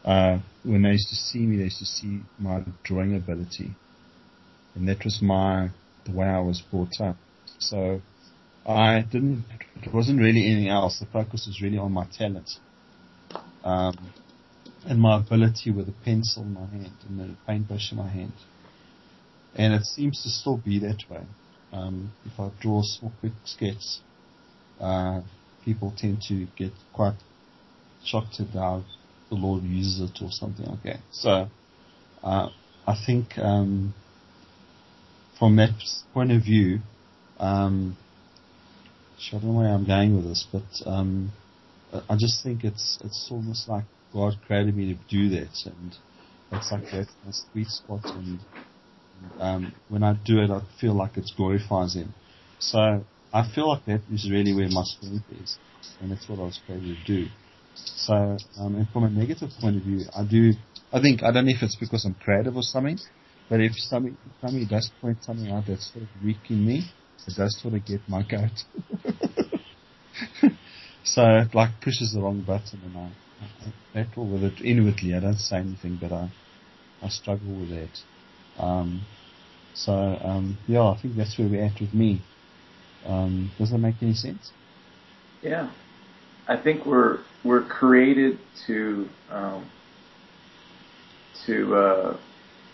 uh, when they used to see me, they used to see my drawing ability. And that was my, the way I was brought up. So I didn't, it wasn't really anything else. The focus was really on my talent. Um, and my ability with a pencil in my hand and a paintbrush in my hand. And it seems to still be that way. Um, if I draw small quick sketch, uh, people tend to get quite shocked at how the Lord uses it or something like that. So, uh, I think, um, from that point of view, um, I don't know where I'm going with this, but, um, I just think it's, it's almost like God created me to do that and it's like that, a sweet spot and, um, when I do it, I feel like it glorifies Him. So I feel like that is really where my strength is, and that's what I was created to do. So, um, and from a negative point of view, I do, I think, I don't know if it's because I'm creative or something, but if somebody, does point something out that's sort of weak in me, it does sort of get my goat. so it like pushes the wrong button and I, I battle with it inwardly. I don't say anything, but I, I struggle with that. Um, so, um, yeah, I think that's where we're at with me. Um, does that make any sense? Yeah, I think we're we're created to um, to uh,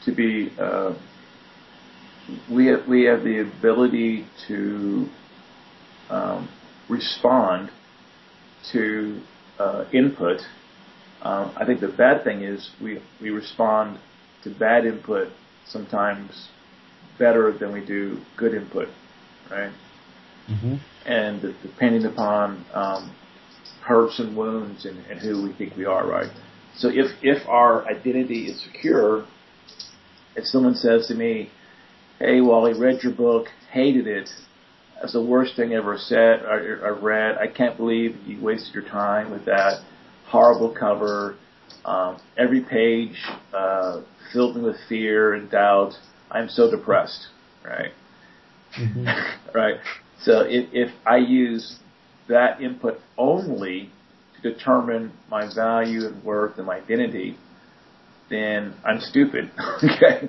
to be uh, we have, we have the ability to um, respond to uh, input. Um, I think the bad thing is we we respond to bad input sometimes better than we do good input, right? Mm-hmm. And depending upon um, hurts and wounds and, and who we think we are, right? So if if our identity is secure, if someone says to me, "Hey, Wally, read your book, hated it. That's the worst thing I ever said or, or read. I can't believe you wasted your time with that horrible cover. Um, every page uh, filled me with fear and doubt. I'm so depressed." Right. Mm-hmm. right. So if, if I use that input only to determine my value and worth and my identity, then I'm stupid. okay.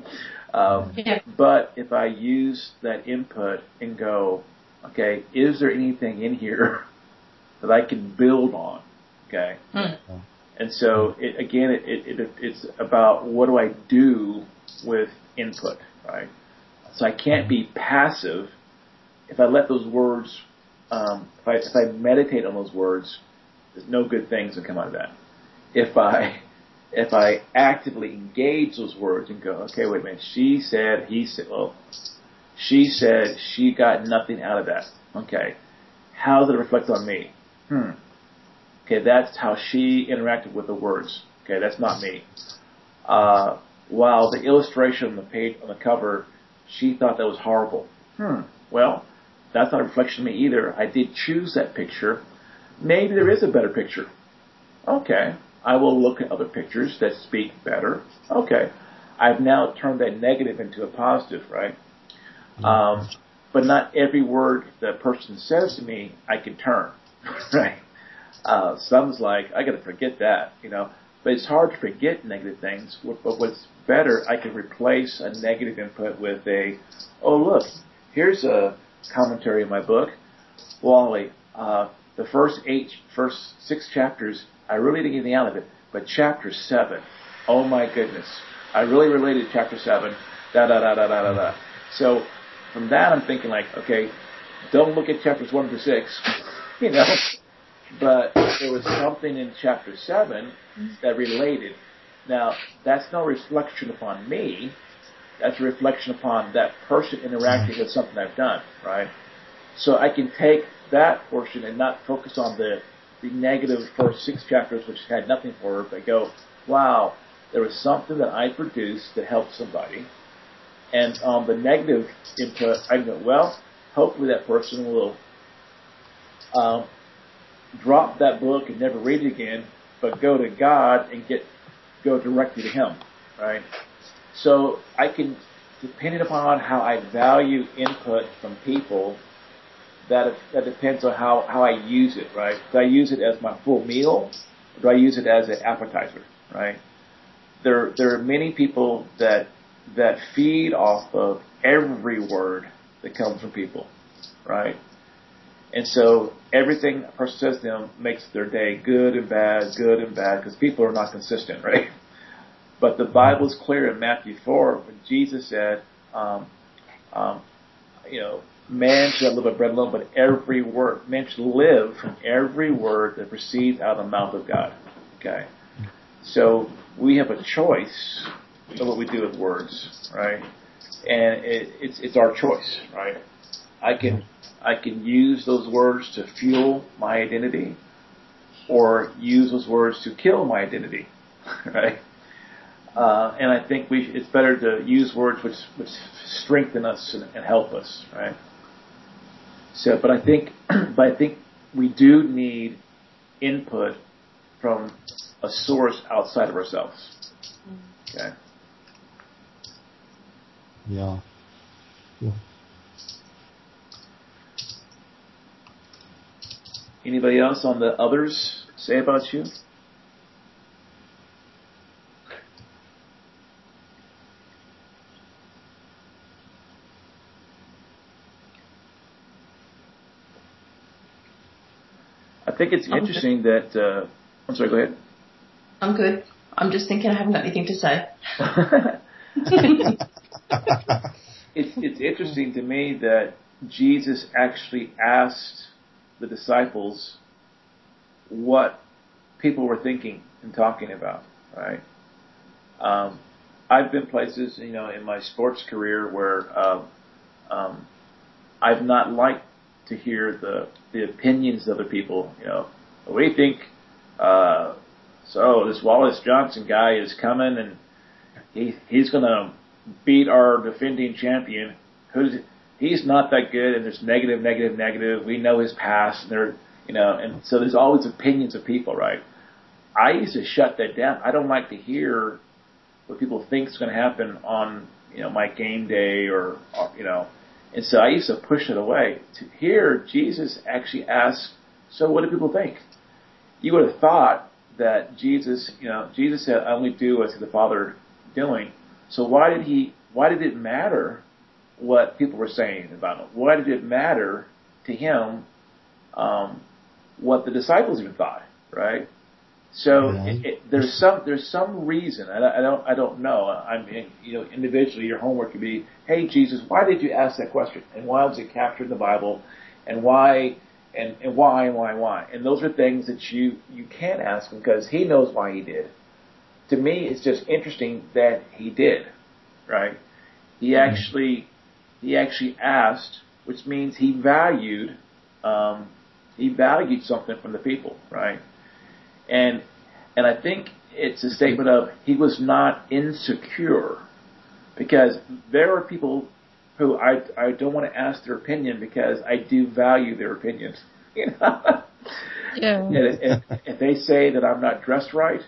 Um, Yeah. But if I use that input and go, okay, is there anything in here that I can build on? Okay. Hmm. And so it, again, it, it, it, it's about what do I do with input, right? So I can't be passive if I let those words, um, if I if I meditate on those words, there's no good things that come out of that. If I if I actively engage those words and go, okay, wait a minute, she said, he said, well, she said she got nothing out of that. Okay, how does it reflect on me? Hmm. Okay, that's how she interacted with the words. Okay, that's not me. Uh, while the illustration on the page on the cover, she thought that was horrible. Hmm. Well, that's not a reflection of me either. I did choose that picture. Maybe there is a better picture. Okay. I will look at other pictures that speak better. Okay. I've now turned that negative into a positive, right? Um, but not every word that person says to me I can turn, right? Uh, some's like, I gotta forget that, you know. But it's hard to forget negative things. But what's better, I can replace a negative input with a, oh look, here's a commentary in my book. Wally, uh, the first eight, first six chapters, I really didn't get anything out of it. But chapter seven, oh my goodness, I really related to chapter seven. Da da da da da da da. So from that, I'm thinking like, okay, don't look at chapters one to six, you know. But there was something in chapter seven that related. Now, that's no reflection upon me. That's a reflection upon that person interacting with something I've done, right? So I can take that portion and not focus on the, the negative first six chapters, which had nothing for her, but go, wow, there was something that I produced that helped somebody. And on the negative input, I go, well, hopefully that person will um, drop that book and never read it again, but go to God and get go directly to Him, right? So I can, depending upon how I value input from people, that that depends on how how I use it, right? Do I use it as my full meal, or do I use it as an appetizer, right? There there are many people that that feed off of every word that comes from people, right? And so everything a person says to them makes their day good and bad, good and bad, because people are not consistent, right? But the Bible is clear in Matthew 4 when Jesus said, um, um, you know, man not live by bread alone, but every word. Man should live from every word that proceeds out of the mouth of God. Okay? So we have a choice of what we do with words, right? And it, it's, it's our choice, right? I can, I can use those words to fuel my identity or use those words to kill my identity, right? Uh, and I think we, it's better to use words which, which strengthen us and, and help us, right? So, but I think, but I think we do need input from a source outside of ourselves. Okay. Yeah. Cool. Anybody else on the others say about you? Think it's I'm interesting that. Uh, I'm sorry. Go ahead. I'm good. I'm just thinking I haven't got anything to say. it's it's interesting to me that Jesus actually asked the disciples what people were thinking and talking about, right? Um, I've been places, you know, in my sports career where uh, um, I've not liked to hear the the opinions of other people. You know, you think? Uh, so this Wallace Johnson guy is coming and he he's gonna beat our defending champion. Who's he's not that good, and there's negative, negative, negative. We know his past, and there, you know, and so there's always opinions of people, right? I used to shut that down. I don't like to hear what people think is going to happen on, you know, my game day or you know, and so I used to push it away. To hear Jesus actually ask, so what do people think? You would have thought that Jesus, you know, Jesus said, I only do what the Father doing. So why did he, why did it matter what people were saying about him? Why did it matter to him, um, what the disciples even thought, right? So it, it, there's some there's some reason I, I don't I don't know. I mean, you know, individually, your homework could be, hey Jesus, why did you ask that question, and why was it captured in the Bible, and why and and why and why and why, and those are things that you you can ask him because he knows why he did. To me, it's just interesting that he did, right? He mm-hmm. actually he actually asked, which means he valued um, he valued something from the people, right? And and I think it's a statement of he was not insecure because there are people who I I don't want to ask their opinion because I do value their opinions. You know. Yeah. And if, if they say that I'm not dressed right,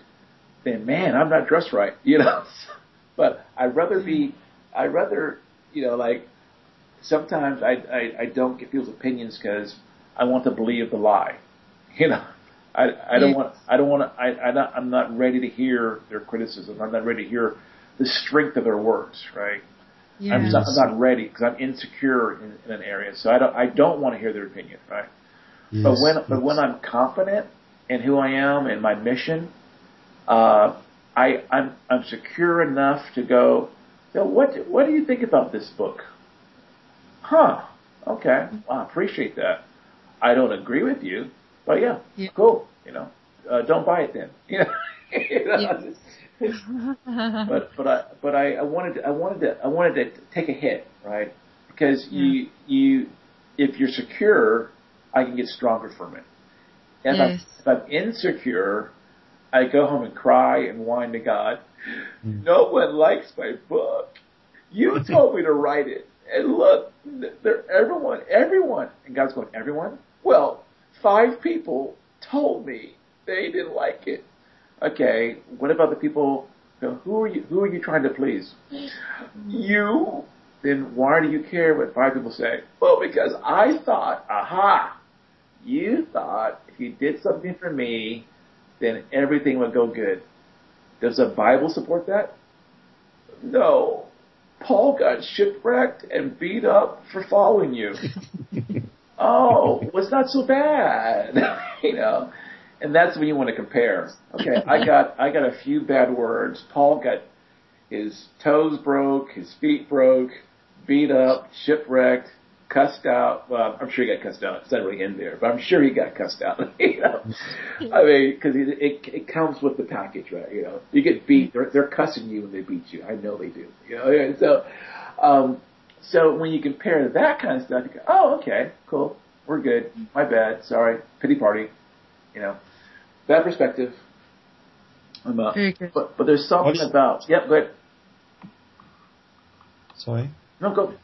then man, I'm not dressed right. You know. but I'd rather be I'd rather you know like sometimes I I, I don't get people's opinions because I want to believe the lie. You know. I, I don't want, I don't want to, I, I not, I'm not ready to hear their criticism. I'm not ready to hear the strength of their words, right? Yes. I'm, not, I'm not ready because I'm insecure in, in an area. So I don't, I don't want to hear their opinion, right? Yes. But when, but when I'm confident in who I am and my mission, uh, I, I'm, I'm secure enough to go, you know, what, what do you think about this book? Huh. Okay. Well, I appreciate that. I don't agree with you, but yeah, yeah. cool. You know, uh, don't buy it then. You know, you know yeah. but but I but I, I wanted to, I wanted to I wanted to take a hit, right? Because yeah. you you if you're secure, I can get stronger from it. If, yes. I'm, if I'm insecure, I go home and cry and whine to God. Mm. No one likes my book. You told me to write it, and look, there everyone everyone and God's going everyone. Well, five people told me they didn't like it. Okay, what about the people? Who are you? Who are you trying to please? You. Then why do you care what five people say? Well, because I thought, aha, you thought if you did something for me, then everything would go good. Does the Bible support that? No. Paul got shipwrecked and beat up for following you. oh, well, it's not so bad, you know. And that's when you want to compare. Okay, I got I got a few bad words. Paul got his toes broke, his feet broke, beat up, shipwrecked, cussed out. Well, I'm sure he got cussed out. It's not really in there, but I'm sure he got cussed out. you know, I mean, because it, it it comes with the package, right? You know, you get beat. They're they're cussing you when they beat you. I know they do. You know, so um, so when you compare that kind of stuff, you go, oh, okay, cool, we're good. My bad, sorry, pity party. You know, bad perspective. I'm up. Very good. But but there's something about yep, go ahead. Sorry. No, go.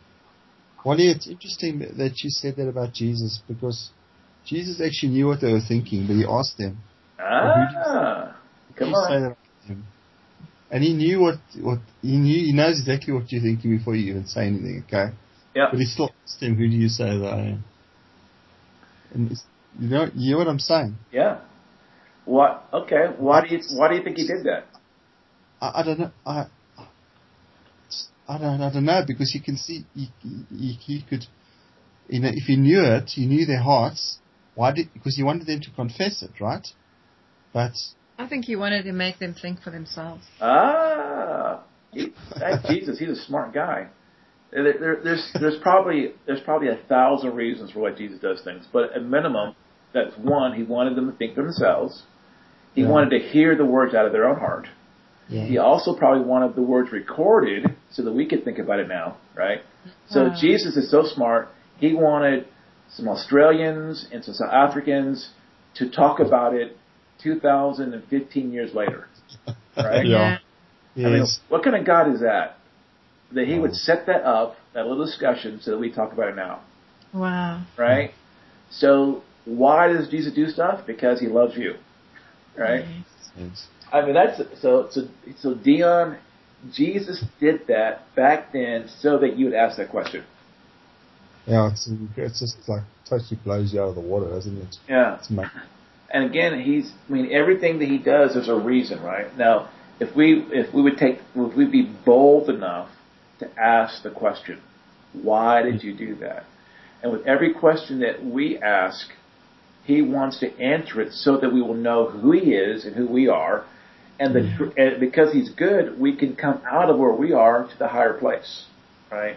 Wally, it's interesting that you said that about Jesus because Jesus actually knew what they were thinking, but he asked them. Ah, come on. And he knew what, what, he knew, he knows exactly what you're thinking before you even say anything, okay? Yeah. But he still asked him, who do you say that I am? And you know, you know what I'm saying? Yeah. What, okay, why do you, why do you think he did that? I, I don't know, I, I don't, I don't know, because you can see, he, he, he could, you know, if he knew it, he knew their hearts, why did, because he wanted them to confess it, right? But I think he wanted to make them think for themselves. Ah, he, Jesus, he's a smart guy. There, there, there's there's probably there's probably a thousand reasons for why Jesus does things, but at minimum, that's one. He wanted them to think for themselves. He Yeah. wanted to hear the words out of their own heart. Yeah. He also probably wanted the words recorded so that we could think about it now, right? So Wow. Jesus is so smart. He wanted some Australians and some South Africans to talk about it 2,015 years later, right? Yeah. I mean, what kind of God is that? That He Wow. would set that up, that little discussion, so that we talk about it now, Wow. right? So why does Jesus do stuff? Because He loves you, right? Yes. Yes. I mean, that's so so so Dion. Jesus did that back then so that you would ask that question. Yeah, it's it's just like totally blows you out of the water, doesn't it? Yeah. It's ma- And again, he's. I mean, everything that he does, there's a reason, right? Now, if we if we would take if we'd be bold enough to ask the question, why did you do that? And with every question that we ask, he wants to answer it so that we will know who he is and who we are, and the and because he's good, we can come out of where we are to the higher place, right?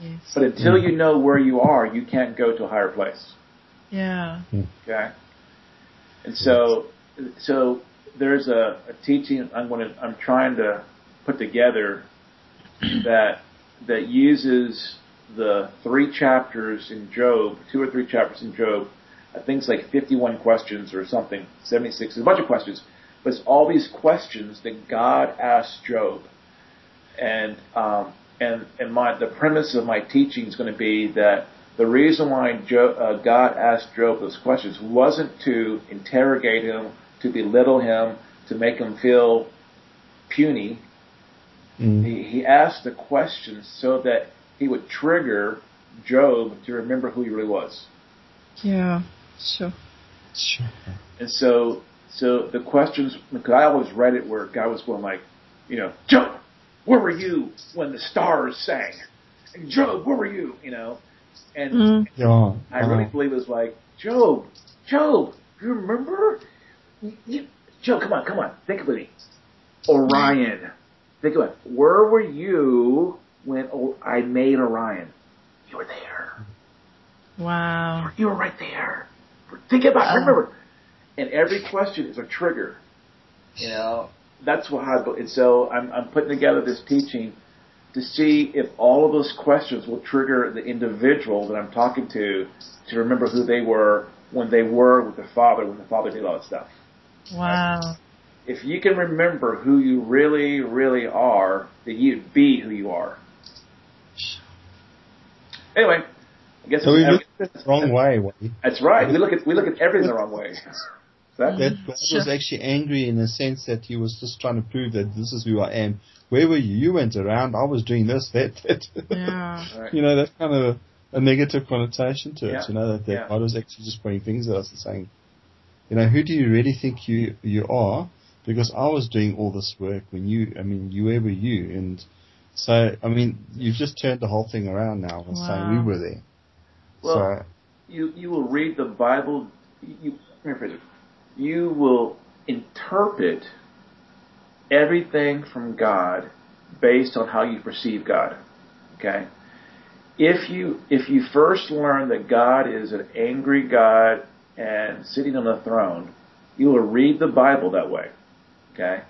Yes. But until you know where you are, you can't go to a higher place. Yeah. Hmm. Okay. And so, so there's a, a teaching I'm going to, I'm trying to put together that, that uses the three chapters in Job, two or three chapters in Job. I think it's like 51 questions or something, 76, a bunch of questions. But it's all these questions that God asked Job. And, um, and, and my, the premise of my teaching is going to be that the reason why Job, uh, God asked Job those questions wasn't to interrogate him, to belittle him, to make him feel puny. Mm. He, he asked the questions so that he would trigger Job to remember who he really was. Yeah. Sure. Sure. And so, so the questions, because I always read it where God was going like, you know, Job, where were you when the stars sang? And Job, where were you? You know, and Mm. Yeah. I really wow. believe it was like, Job, Job, you remember? You, you, Job, come on, come on, think with me. Orion, think about it. Where were you when I made Orion? You were there. Wow. You were right there. Think about it. Remember. And every question is a trigger. You know, that's what how. And so I'm I'm putting together this teaching to see if all of those questions will trigger the individual that I'm talking to to remember who they were when they were with the Father, when the Father did all that stuff. Wow. If you can remember who you really, really are, then you'd be who you are. Anyway, I guess So we I- look at it the wrong way, Wayne. that's right. We look at we look at everything the wrong way. That, mm. That God was actually angry in the sense that he was just trying to prove that this is who I am. Where were you? You went around. I was doing this, that, that. Yeah. Right. you know, that's kind of a, a negative connotation to it. Yeah. You know that, that Yeah. God was actually just pointing fingers at us and saying, you know, who do you really think you you are? Because I was doing all this work when you, I mean, you where were you? And so, I mean, you've just turned the whole thing around now and saying we were there. Well, so, you you will read the Bible. You let me rephrase it. You will interpret everything from God based on how you perceive God. Okay. If you if you first learn that God is an angry God and sitting on the throne, you will read the Bible that way. Okay.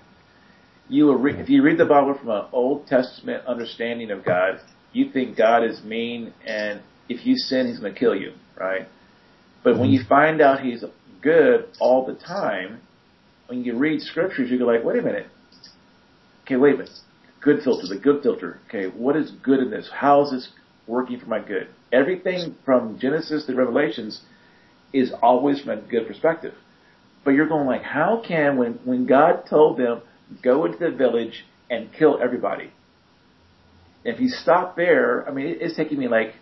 You will re- if you read the Bible from an Old Testament understanding of God, you think God is mean and if you sin, He's going to kill you, right? But when you find out He's good all the time, when you read scriptures, you go like, wait a minute. Okay, wait a minute. Good filter, the good filter. Okay, what is good in this? How is this working for my good? Everything from Genesis to Revelations is always from a good perspective. But you're going like, how can when when God told them go into the village and kill everybody? If you stop there, I mean, it, it's taking me like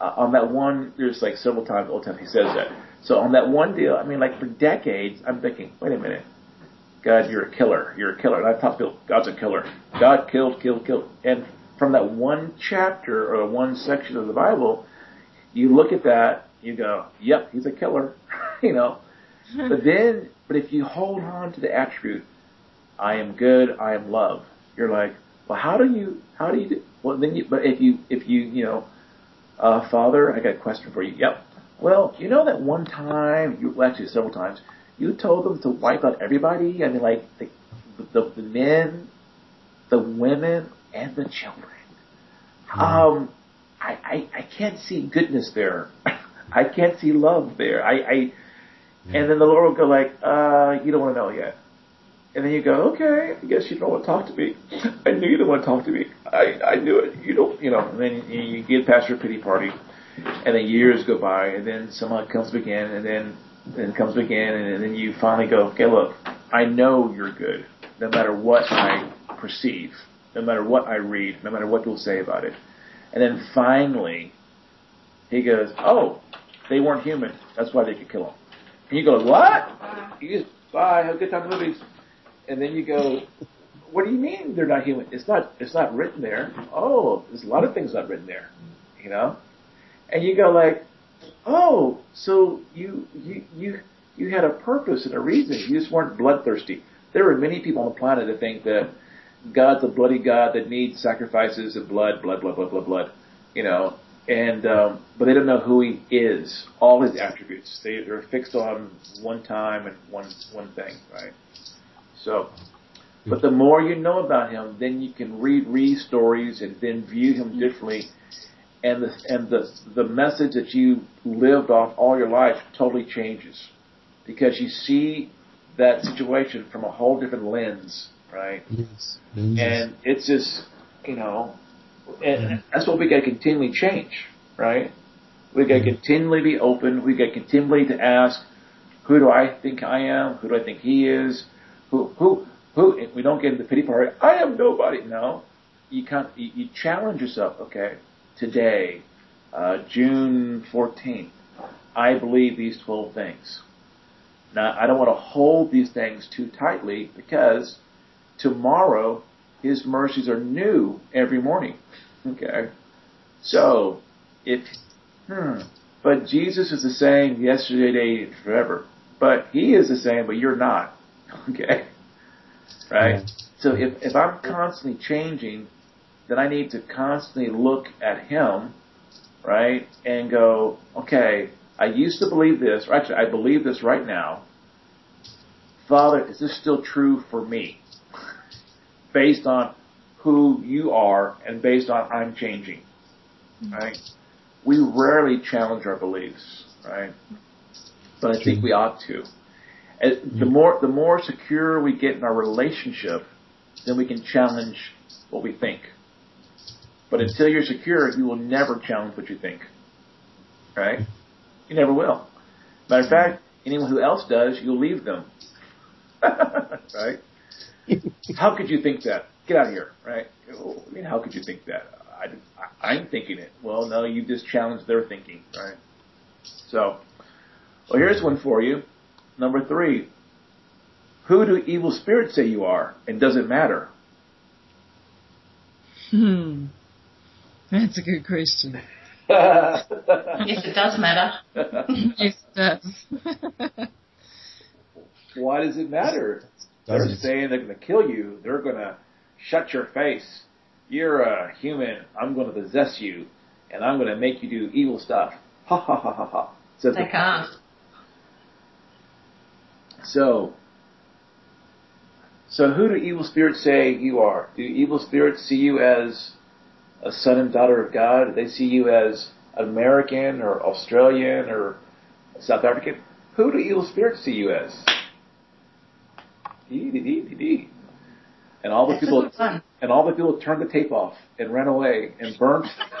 uh, on that one. There's like several times Old Testament he says that. So on that one deal, I mean, like for decades, I'm thinking, wait a minute, God, you're a killer. You're a killer. And I thought, God's a killer. God killed, killed, killed. And from that one chapter or one section of the Bible, you look at that, you go, yep, he's a killer, you know. But then, but if you hold on to the attribute, I am good, I am love, you're like, well, how do you, how do you, do? Well, then you, but if you, if you, you know, uh, Father, I got a question for you. Yep. Well, you know that one time, you well, actually several times, you told them to wipe out everybody. I mean, like the the, the men, the women, and the children. Mm-hmm. Um, I, I I can't see goodness there. I can't see love there. I, I mm-hmm. and then the Lord will go like, uh, you don't want to know yet. And then you go, okay, I guess you don't want to talk to me. I knew you didn't want to talk to me. I, I knew it. You don't, you know, and then you get past your pity party and then years go by and then someone comes again and then, and comes again and then you finally go, okay, look, I know you're good no matter what I perceive, no matter what I read, no matter what people say about it. And then finally, he goes, oh, they weren't human. That's why they could kill them. And you go, what? You just, bye, have a good time in movies and then you go, what do you mean they're not human? It's not, it's not written there. Oh, there's a lot of things not written there, you know? And you go like, oh, so you, you, you, you had a purpose and a reason. You just weren't bloodthirsty. There are many people on the planet that think that God's a bloody God that needs sacrifices of blood, blood, blood, blood, blood, blood, you know, and um, but they don't know who He is, all His attributes. They, they're fixed on one time and one one thing, right? So, but the more you know about him, then you can read read stories and then view him differently, and the and the the message that you lived off all your life totally changes, because you see that situation from a whole different lens, right? Yes. And it's just you know, and yeah. that's what we got to continually change, right? We got to mm-hmm. continually be open. We got to continually to ask, who do I think I am? Who do I think he is? Who, who, who, if we don't get into the pity party, I am nobody. No. You can't, you, you challenge yourself, okay, today, uh, June 14th, I believe these 12 things. Now, I don't want to hold these things too tightly because tomorrow His mercies are new every morning. Okay? So, if, hmm, but Jesus is the same yesterday, today, and forever. But He is the same, but you're not. Okay? Right? So if, if I'm constantly changing, then I need to constantly look at him, right? And go, okay, I used to believe this, or actually I believe this right now. Father, is this still true for me? based on who you are and based on I'm changing. Mm-hmm. Right? We rarely challenge our beliefs, right? But I think we mm-hmm. ought to the more the more secure we get in our relationship, then we can challenge what we think. But until you're secure, you will never challenge what you think. Right? You never will. Matter of fact, anyone who else does, you'll leave them. right? how could you think that? Get out of here, right? I mean, how could you think that? I, I'm thinking it. Well, no, you just challenged their thinking, right? So, well, here's one for you. Number three, who do evil spirits say you are? And does it matter? Hmm. That's a good question. yes, it does matter. yes, it does. Why does it matter? They're saying they're going to kill you. They're going to shut your face. You're a human. I'm going to possess you, and I'm going to make you do evil stuff. Ha ha ha ha ha. Says they the, can't. So, so who do evil spirits say you are? Do evil spirits see you as a son and daughter of God? They see you as American or Australian or South African? Who do evil spirits see you as? And all the people and all the people turned the tape off and ran away and burnt.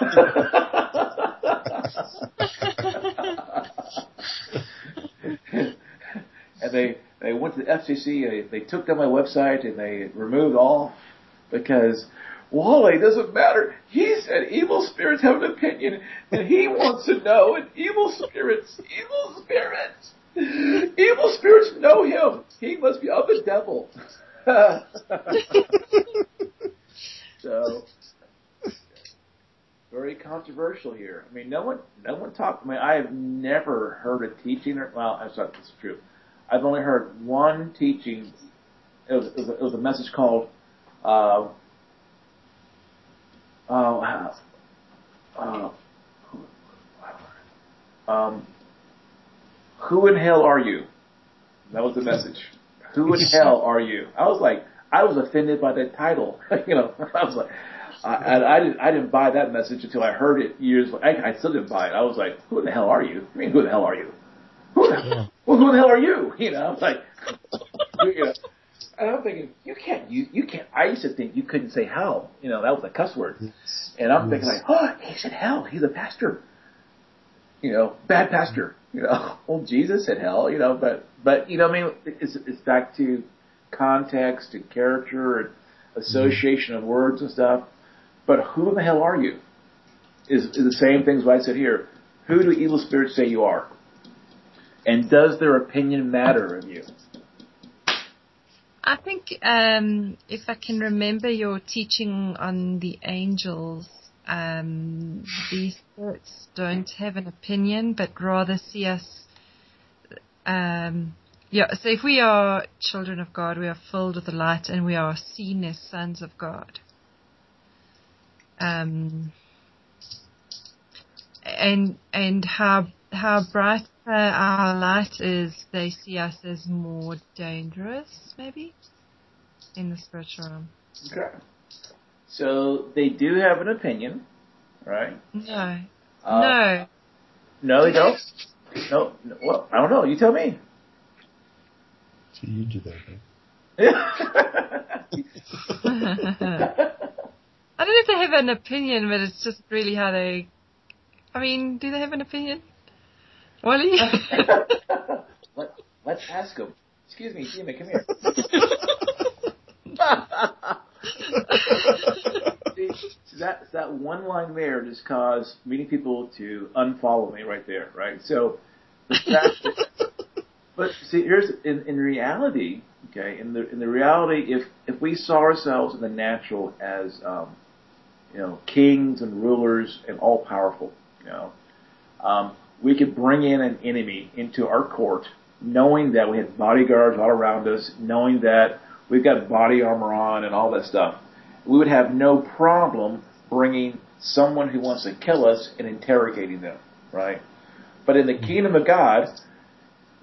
and they they went to the FCC. They, they took down my website and they removed all because Wally doesn't matter. He said evil spirits have an opinion and he wants to know. And evil spirits, evil spirits, evil spirits know him. He must be of the devil. so very controversial here. I mean, no one, no one talked. I mean, I have never heard a teaching. Or, well, that's not that's true. I've only heard one teaching. It was, it was, a, it was a message called uh, uh, uh, um, who in hell are you? That was the message. Who in hell are you? I was like, I was offended by that title. you know, I was like, I, I, didn't, I didn't buy that message until I heard it years. I, I still didn't buy it. I was like, who in the hell are you? I mean, who the hell are you? Who the, yeah. well, who the hell are you? You know, I was like, you know, and I'm thinking, you can't, you, you can't, I used to think you couldn't say hell. You know, that was a cuss word. And I'm thinking like, oh, he said hell. He's a pastor. You know, bad pastor. You know, well, Jesus said hell, you know, but, but, you know, I mean, it's, it's back to context and character and association of words and stuff. But who the hell are you? Is, is the same things what I said here. Who do evil spirits say you are? And does their opinion matter of you? I think um, if I can remember your teaching on the angels, um, these spirits don't have an opinion, but rather see us. Um, yeah, so if we are children of God, we are filled with the light, and we are seen as sons of God. Um, and and how how bright uh, our light is, they see us as more dangerous, maybe, in the spiritual realm. Okay. So they do have an opinion, right? No. Uh, no. No, they don't. No, no. Well, I don't know. You tell me. So you do that. I don't know if they have an opinion, but it's just really how they. I mean, do they have an opinion? Wally? Let, let's ask him. Excuse me, demon, come here. See, that that one line there just caused many people to unfollow me right there, right? So the fact that, but see, here's in in reality, okay, in the in the reality, if if we saw ourselves in the natural as um, you know kings and rulers and all powerful, you know, um, we could bring in an enemy into our court, knowing that we had bodyguards all around us, knowing that we've got body armor on and all that stuff. We would have no problem bringing someone who wants to kill us and interrogating them, right? But in the kingdom of God,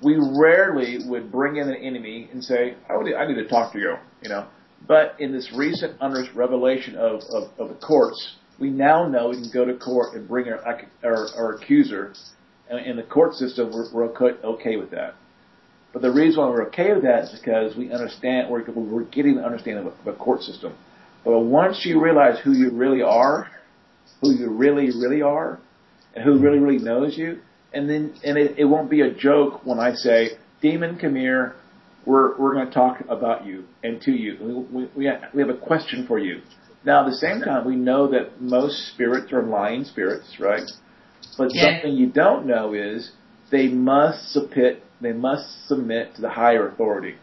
we rarely would bring in an enemy and say, I, would, I need to talk to you, you know. But in this recent revelation of, of, of the courts, we now know we can go to court and bring our, our, our accuser in the court system, we're, we're okay with that. But the reason why we're okay with that is because we understand, we're, we're getting the understanding of the court system. But once you realize who you really are, who you really, really are, and who really, really knows you, and then, and it, it won't be a joke when I say, demon, come here, we're, we're going to talk about you and to you. We, we, we, have, we have a question for you. Now, at the same time, we know that most spirits are lying spirits, right? But yeah. something you don't know is they must submit, they must submit to the higher authority.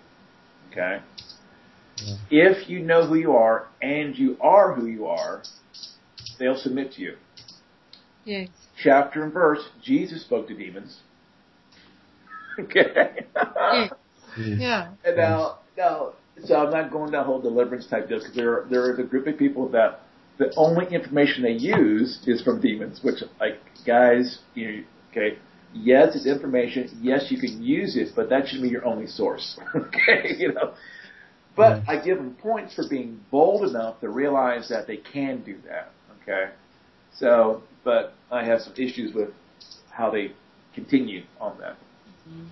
Okay? Yeah. If you know who you are and you are who you are, they'll submit to you. Yes. Chapter and verse, Jesus spoke to demons. okay? yeah. yeah. And now, now, so I'm not going down whole deliverance type deal because there, there is a group of people that the only information they use is from demons, which like guys, you know, okay, yes, it's information. Yes, you can use it, but that shouldn't be your only source. okay, you know. But I give them points for being bold enough to realize that they can do that. Okay. So, but I have some issues with how they continue on that. Mm-hmm.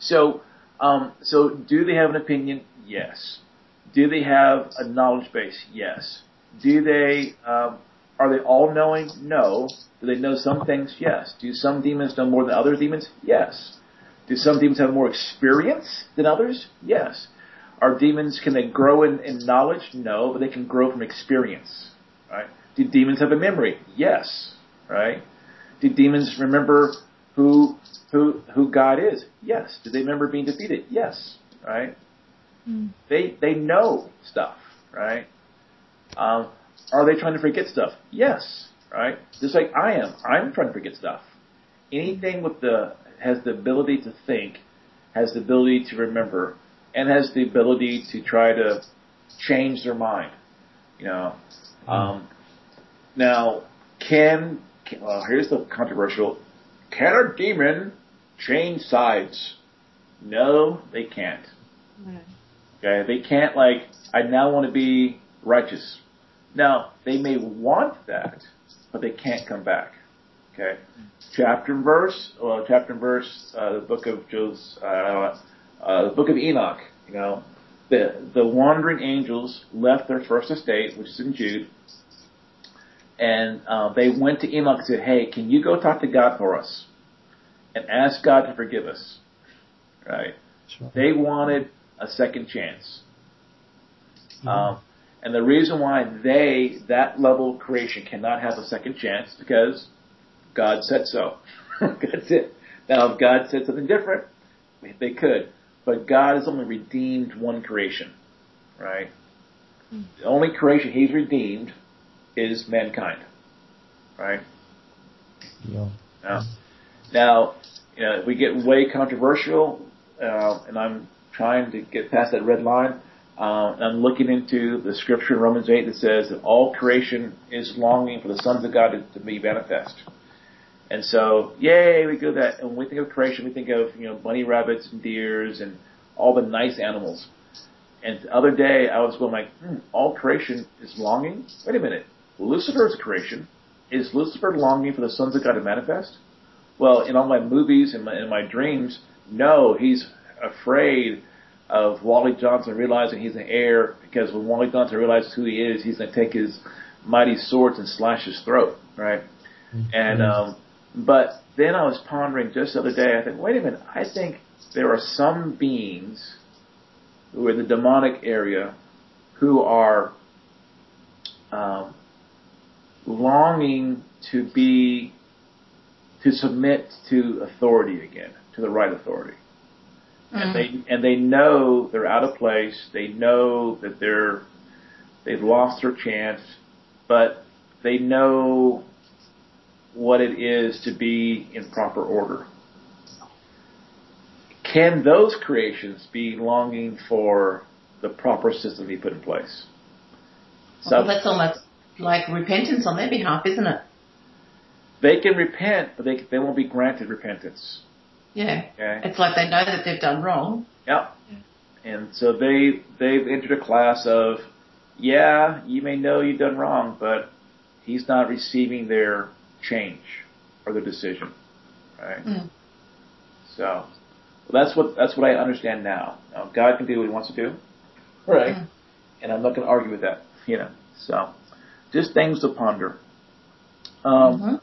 So, um, so do they have an opinion? Yes. Do they have a knowledge base? Yes. Do they, um, are they all knowing? No. Do they know some things? Yes. Do some demons know more than other demons? Yes. Do some demons have more experience than others? Yes. Are demons, can they grow in, in knowledge? No, but they can grow from experience. Right? Do demons have a memory? Yes. Right? Do demons remember who, who, who God is? Yes. Do they remember being defeated? Yes. Right? Mm. They, they know stuff. Right? Um, are they trying to forget stuff? Yes, right? Just like I am. I'm trying to forget stuff. Anything with the has the ability to think, has the ability to remember, and has the ability to try to change their mind. You know, um, now, can, can well, here's the controversial. Can a demon change sides? No, they can't. Okay, they can't like, I now want to be righteous. Now, they may want that, but they can't come back. Okay, chapter and verse, well, chapter and verse, uh, the book of uh, uh, the book of Enoch. You know, the the wandering angels left their first estate, which is in Jude, and uh, they went to Enoch and said, "Hey, can you go talk to God for us and ask God to forgive us?" Right? Sure. They wanted a second chance. Um, and the reason why they, that level of creation, cannot have a second chance because God said so. That's it. Now, if God said something different, they could. But God has only redeemed one creation, right? The only creation He's redeemed is mankind, right? Yeah. Now, now you know, we get way controversial, uh, and I'm trying to get past that red line. Uh, I'm looking into the scripture in Romans 8 that says that all creation is longing for the sons of God to, to be manifest. And so, yay, we go that. And when we think of creation, we think of, you know, bunny rabbits and deers and all the nice animals. And the other day, I was going like, hmm, all creation is longing? Wait a minute. Lucifer is creation. Is Lucifer longing for the sons of God to manifest? Well, in all my movies and my, my dreams, no, he's afraid of Wally Johnson realizing he's an heir because when Wally Johnson realizes who he is, he's going to take his mighty swords and slash his throat, right? And um, but then I was pondering just the other day. I think, wait a minute. I think there are some beings who are in the demonic area who are um, longing to be to submit to authority again, to the right authority and mm. they and they know they're out of place. They know that they're they've lost their chance, but they know what it is to be in proper order. Can those creations be longing for the proper system he put in place? Well, that's almost like repentance on their behalf, isn't it? They can repent, but they they won't be granted repentance. Yeah. Okay. It's like they know that they've done wrong. Yep. And so they they've entered a class of, yeah, you may know you've done wrong, but he's not receiving their change or their decision, right? Mm. So well, that's what that's what I understand now. Now God can do what He wants to do, right? Mm. And I'm not going to argue with that, you know. So just things to ponder. Um, Mhm.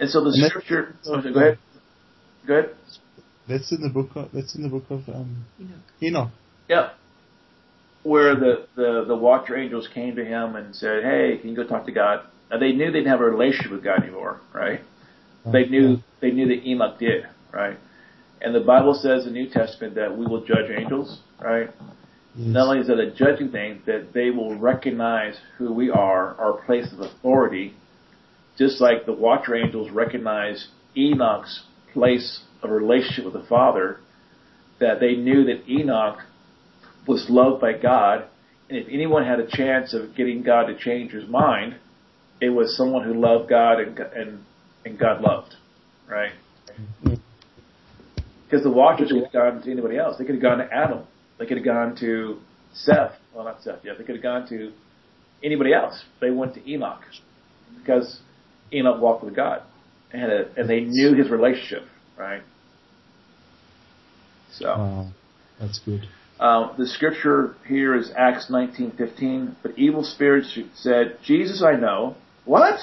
And so the And scripture. Oh, go ahead. Go ahead. That's in the book. Of, that's in the book of um, You know. Enoch. Yeah. Where the, the, the watcher angels came to him and said, Hey, can you go talk to God? Now they knew they didn't have a relationship with God anymore, right? They knew they knew that Enoch did, right? And the Bible says in the New Testament that we will judge angels, right? Yes. Not only is it a judging thing, that they will recognize who we are, our place of authority, just like the watcher angels recognize Enoch's place of relationship with the Father, that they knew that Enoch was loved by God, and if anyone had a chance of getting God to change his mind, it was someone who loved God and and and God loved, right? Mm-hmm. Because the watchers could have gone to anybody else. They could have gone to Adam. They could have gone to Seth. Well, not Seth yet. They could have gone to anybody else. They went to Enoch because Enoch walked with God and a, and they knew his relationship, right? So. Wow, that's good. Uh, the scripture here is Acts 19:15. But evil spirits said, "Jesus I know." What?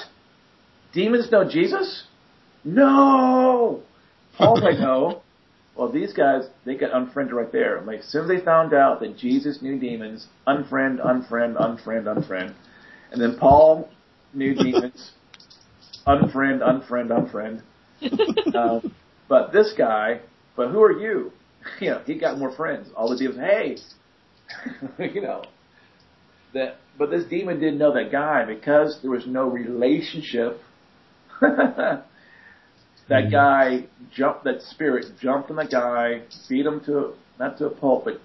Demons know Jesus? No. Paul I know. Well, these guys they got unfriended right there. Like as soon as they found out that Jesus knew demons, unfriend, unfriend, unfriend, unfriend, and then Paul knew demons, unfriend, unfriend, unfriend. Um, but this guy, but who are you? You know, he got more friends. All the demons, hey, you know, that. But this demon didn't know that guy because there was no relationship. that Mhm. guy jumped. That spirit jumped on the guy, beat him to not to a pulp, but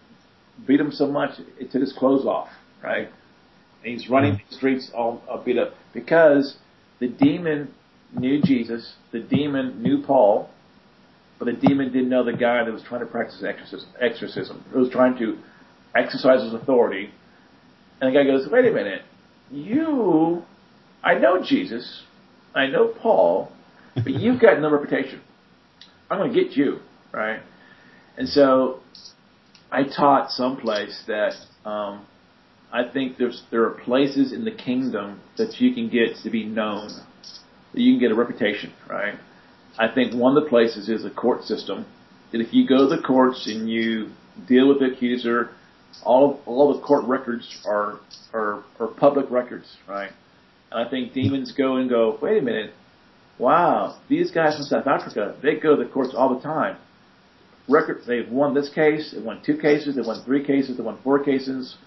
beat him so much it took his clothes off. Right, and he's running Mhm. the streets all, all beat up because the demon knew Jesus, the demon knew Paul, but the demon didn't know the guy that was trying to practice exorcism, who was trying to exercise his authority. And the guy goes, wait a minute, you, I know Jesus, I know Paul, but you've got no reputation. I'm going to get you, right? And so I taught someplace that um, I think there's there are places in the kingdom that you can get to be known, that you can get a reputation, right? I think one of the places is a court system. That if you go to the courts and you deal with the accuser, all all the court records are are are public records, right? And I think demons go and go, wait a minute, wow, these guys from South Africa, they go to the courts all the time. Record, they've won this case, they won two cases, they won three cases, they won four cases.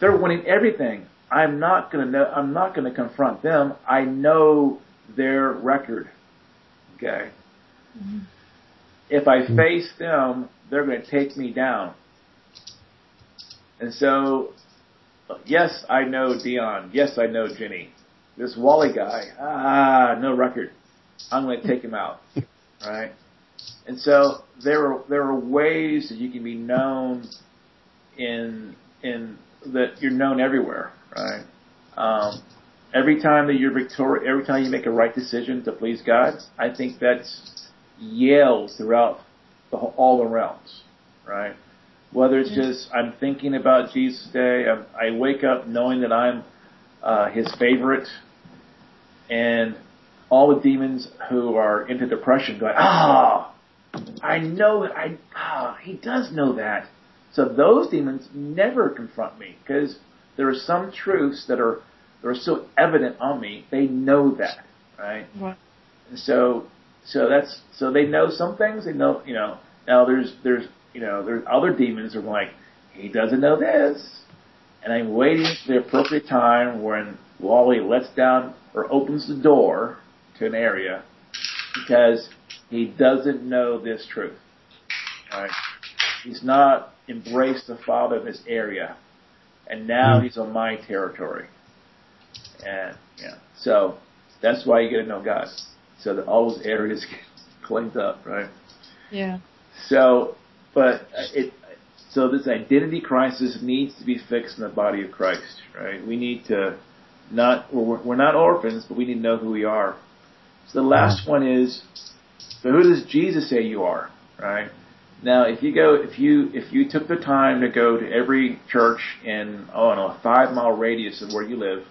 They're winning everything. I'm not gonna know, I'm not gonna confront them. I know their record. Okay. Mm-hmm. If I face them, they're gonna take me down. And so, yes, I know Dion. Yes, I know Jenny. This Wally guy, ah, no record. I'm going to take him out, right? And so there are there are ways that you can be known in in that you're known everywhere, right? Um, every time that you're victorious, every time you make a right decision to please God, I think that's yelled throughout the, all the realms, right? Whether it's just I'm thinking about Jesus today, I'm, I wake up knowing that I'm uh, His favorite, and all the demons who are into depression going, ah, I know that I, ah, he does know that. So those demons never confront me because there are some truths that are that are so evident on me. They know that, right? What? And so, so that's so they know some things. They know, you know. Now there's there's you know there's other demons who are like, he doesn't know this, and I'm waiting for the appropriate time when Wally lets down or opens the door to an area because he doesn't know this truth. Right? He's not embraced the Father in this area, and now mm-hmm. he's on my territory. And yeah, so that's why you get to know God, so that all those areas get cleaned up, right? Yeah. So, but uh, it, so this identity crisis needs to be fixed in the body of Christ, right? We need to not we're, we're not orphans, but we need to know who we are. So the last mm-hmm. one is, so who does Jesus say you are, right? Now, if you go, if you if you took the time to go to every church in oh, I don't know, a five mile radius of where you live,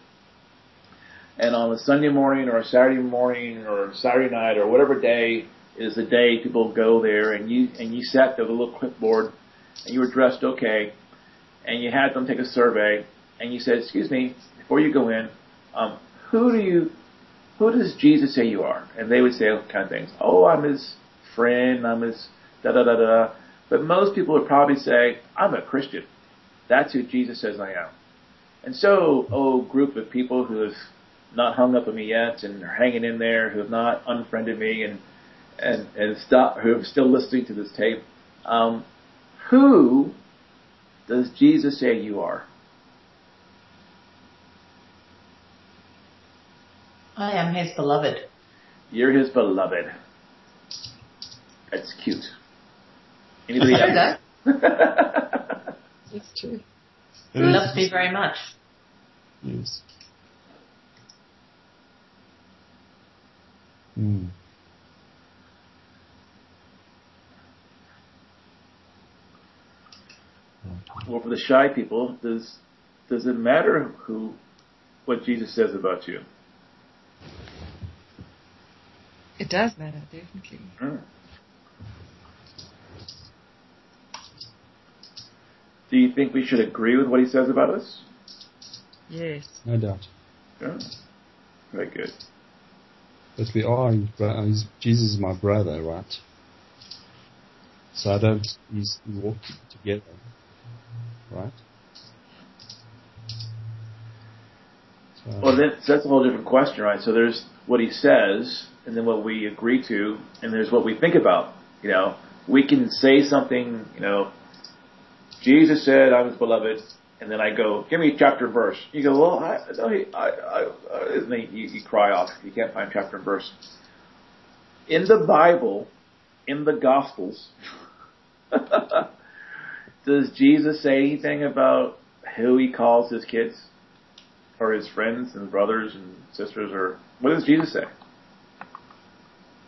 and on a Sunday morning or a Saturday morning or Saturday night or whatever day is the day people go there, and you and you sat there with a little clipboard, and you were dressed okay, and you had them take a survey, and you said, "Excuse me, before you go in, um, who do you, who does Jesus say you are? And they would say all kind of things. Oh, I'm his friend. I'm his da da da da. But most people would probably say, I'm a Christian. That's who Jesus says I am. And so, oh, group of people who have not hung up on me yet and are hanging in there, who have not unfriended me and and and stop, who are still listening to this tape. Um, who does Jesus say you are? I am his beloved. You're his beloved. That's cute. Anybody else? That's true. He loves me very much. Yes. Mm. Well, for the shy people, does does it matter who what Jesus says about you? It does matter, definitely. Mm. Do you think we should agree with what he says about us? Yes. No doubt. Yeah. Very good. But we are, he's, Jesus is my brother, right? So I don't, he's, we together, right? So, well, then, so that's a whole different question, right? So there's what he says, and then what we agree to, and there's what we think about. You know, we can say something, you know, Jesus said, I'm his beloved, and then I go, give me chapter and verse. You go, well, I, I, I, uh, I isn't he, you, you cry off. You can't find chapter and verse. In the Bible, in the Gospels, does Jesus say anything about who he calls his kids? Or his friends and brothers and sisters or, what does Jesus say?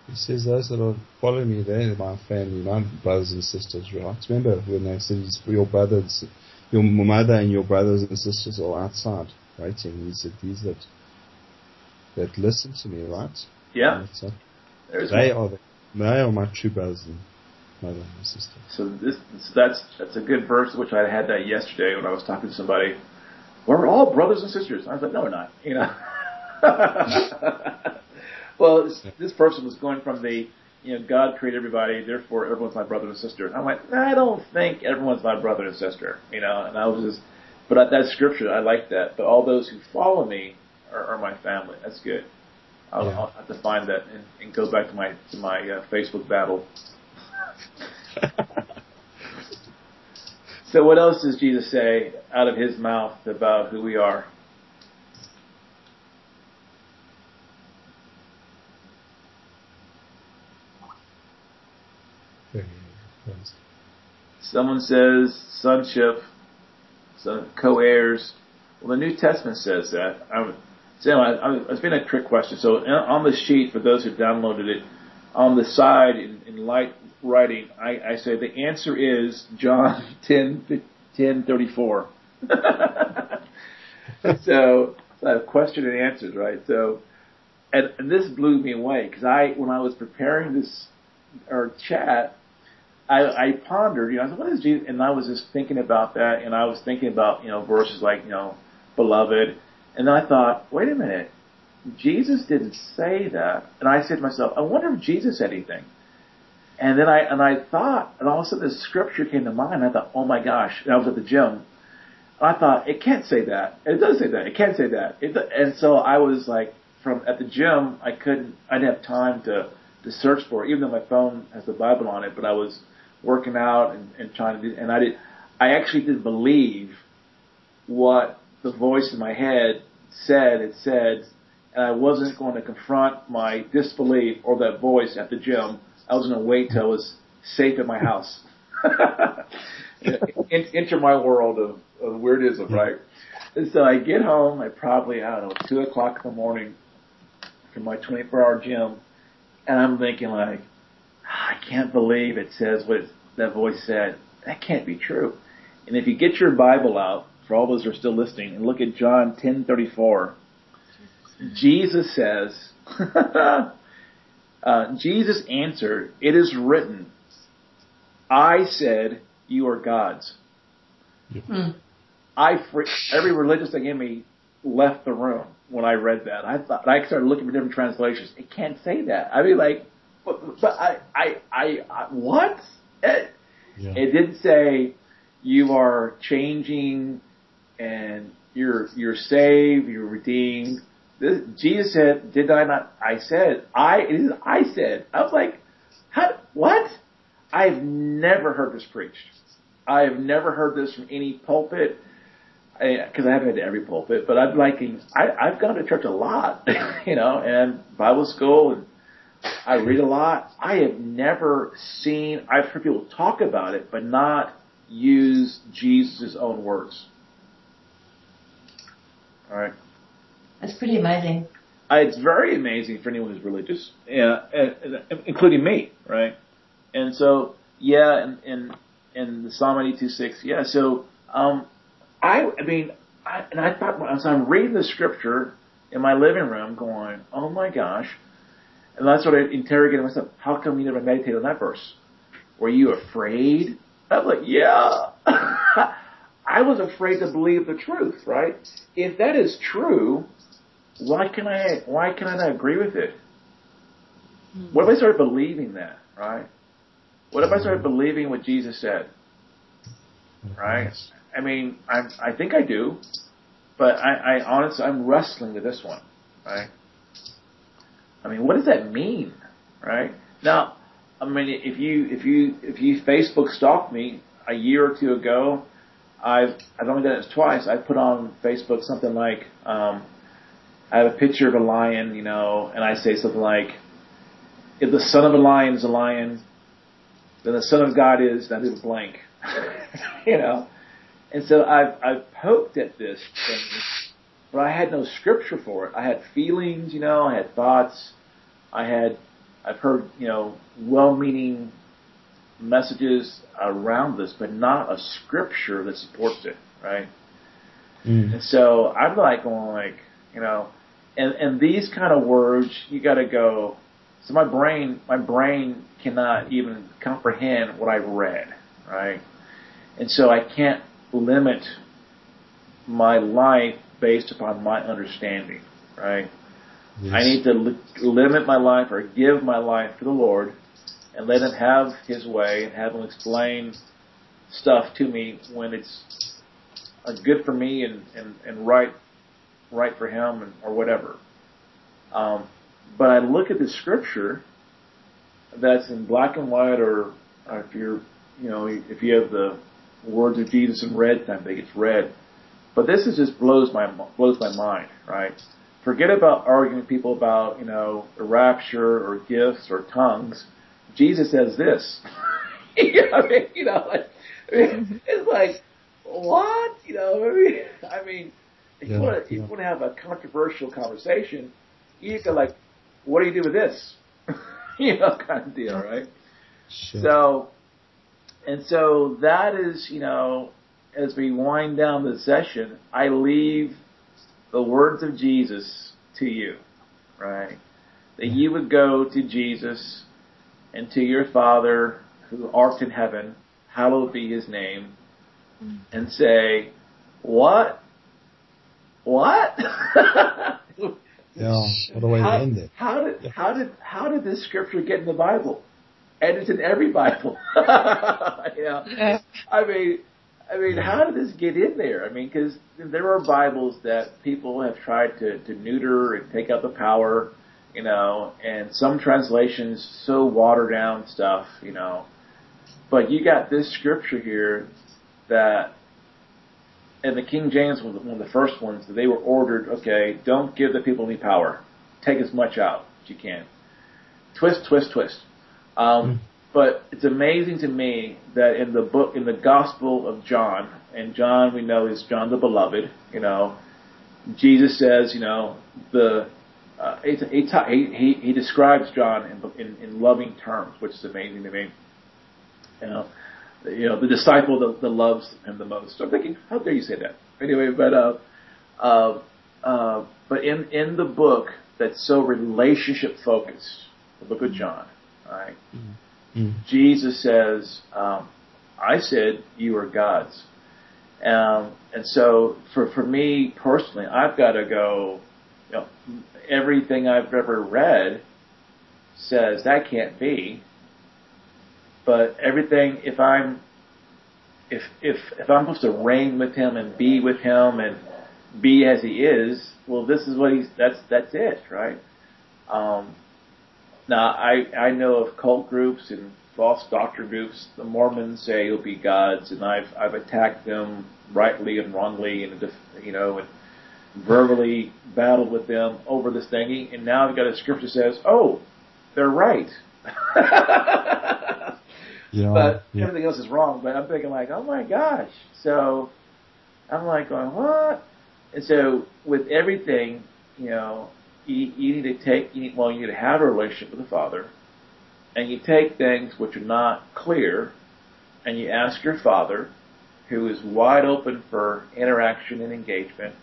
He says those that are following me, they're my family, my brothers and sisters, right? Remember when they said your brothers, your mother and your brothers and sisters are outside waiting. He said these that that listen to me, right? Yeah. So they one. are the, they are my true brothers and mother and sister. So this, so that's, that's a good verse, which I had that yesterday when I was talking to somebody. We're all brothers and sisters. I was like, no, we're not, you know. well, this, this person was going from the, you know, God created everybody, therefore everyone's my brother and sister. And I went, I don't think everyone's my brother and sister, you know. And I was just, but that scripture, I like that. But all those who follow me are, are my family. That's good. I'll, Yeah. I'll have to find that and, and go back to my to my uh, Facebook battle. So what else does Jesus say out of his mouth about who we are? Someone says sonship, son, co-heirs. Well, the New Testament says that. I'm, so anyway, I, it's been a trick question. So uh, on the sheet, for those who downloaded it, on the side in, in light writing, I, I say the answer is John 10, 10 34. so I have question and answers, right? So, and, and this blew me away because I, when I was preparing this or chat, I, I pondered, you know, I said, what is Jesus? And I was just thinking about that, and I was thinking about, you know, verses like, you know, beloved. And then I thought, wait a minute, Jesus didn't say that. And I said to myself, I wonder if Jesus said anything. And then I, and I thought, and all of a sudden this scripture came to mind. I thought, oh my gosh. And I was at the gym. I thought, it can't say that. It does say that. It can't say that. It, and so I was like, from, at the gym, I couldn't, I didn't have time to, to search for it, even though my phone has the Bible on it, but I was working out and, and trying to do, and I did, I actually didn't believe what the voice in my head said it said, and I wasn't going to confront my disbelief or that voice at the gym. I was going to wait till I was safe at my house. En- Enter my world of, of weirdism, right? And so I get home, I probably, I don't know, two o'clock in the morning from my 24 hour gym, and I'm thinking like, "Ah, I can't believe it says what that voice said. That can't be true. And if you get your Bible out, for all those who are still listening, and look at John 10:34, Jesus says, uh, Jesus answered, "It is written, I said you are gods." Hmm. I fr- every religious thing in me left the room when I read that. I thought I started looking for different translations. It can't say that. I mean, like, but, but I, I, I, I, what? It, Yeah. it didn't say you are changing and you're you're saved, you're redeemed. This, Jesus said, "Did I not?" I said, "I." It is I said. I was like, "How? What?" I've never heard this preached. I have never heard this from any pulpit because I, haven't been to every pulpit, but I'm liking. I, I've gone to church a lot, you know, and Bible school, and I read a lot. I have never seen. I've heard people talk about it, but not use Jesus' own words. All right. That's pretty amazing. Uh, it's very amazing for anyone who's religious, yeah, and, and, including me, right? And so, yeah, and and and the Psalm eighty two six, yeah. So, um, I, I mean, I, and I thought as I'm reading the scripture in my living room, going, oh my gosh, and I started interrogating myself. How come you never meditated on that verse? Were you afraid? I'm like, yeah. I was afraid to believe the truth, right? If that is true, why can I why can I not agree with it? What if I started believing that, right? What if I started believing what Jesus said, right? I mean, I I think I do, but I, I honestly I'm wrestling with this one, right? I mean, what does that mean, right? Now, I mean, if you if you if you Facebook stalk me, a year or two ago, I've I've only done it twice. I put on Facebook something like um, I have a picture of a lion, you know, and I say something like, "If the son of a lion is a lion, then the son of God is that is blank," you know. And so I've I've poked at this thing, but I had no scripture for it. I had feelings, you know, I had thoughts, I had I've heard you know well-meaning messages around this, but not a scripture that supports it, right? Mm. And so I'm like going like, you know, and and these kind of words, you got to go. So my brain, my brain cannot even comprehend what I read, right? And so I can't limit my life based upon my understanding, right? Yes. I need to li- limit my life or give my life to the Lord and let him have his way and have him explain stuff to me when it's uh, good for me and, and, and right right for him and, or whatever. Um, but I look at the scripture that's in black and white or, or if you're you know if you have the words of Jesus in red I think it's red. But this is just blows my blows my mind, right? Forget about arguing with people about, you know, the rapture or gifts or tongues Jesus says this. you know, I mean, you know, like, I mean, mm-hmm. it's like, what? You know, I mean, I mean if you want to, you want to have a controversial conversation, you can like, what do you do with this? you know, kind of deal, right? Sure. So, and so that is, you know, as we wind down the session, I leave the words of Jesus to you, right? That you would go to Jesus and to your Father who art in heaven, hallowed be his name, and say, what? What? yeah, what a way how, to end it. How did, how did, how did this scripture get in the Bible? And it's in every Bible. yeah. yeah. I mean, I mean, how did this get in there? I mean, because there are Bibles that people have tried to, to neuter and take out the power you know, and some translations so watered down stuff, you know. But you got this scripture here that, and the King James was one of the first ones that they were ordered, okay, don't give the people any power. Take as much out as you can. Twist, twist, twist. Um, mm. But it's amazing to me that in the book, in the Gospel of John, and John we know is John the Beloved, you know, Jesus says, you know, the uh, he, he, he describes John in, in, in loving terms, which is amazing to me. You know, you know, the disciple that, that loves him the most. I'm thinking, how dare you say that? Anyway, but uh, uh, uh, but in in the book that's so relationship focused, the book of John, right? Mm-hmm. Jesus says, um, "I said you are gods," um, and so for for me personally, I've got to go. You know, everything I've ever read says that can't be. But everything, if I'm, if if if I'm supposed to reign with him and be with him and be as he is, well, this is what he's. That's that's it, right? Um, now I I know of cult groups and false doctor groups. The Mormons say you'll be gods, and I've I've attacked them rightly and wrongly, and you know, and verbally battled with them over this thingy, and now I've got a scripture that says, "Oh, they're right." yeah, but yeah. everything else is wrong. But I'm thinking like, oh my gosh. So I'm like going, what? And so with everything, you know, you, you need to take, you need, well, you need to have a relationship with the Father, and you take things which are not clear, and you ask your Father, who is wide open for interaction and engagement,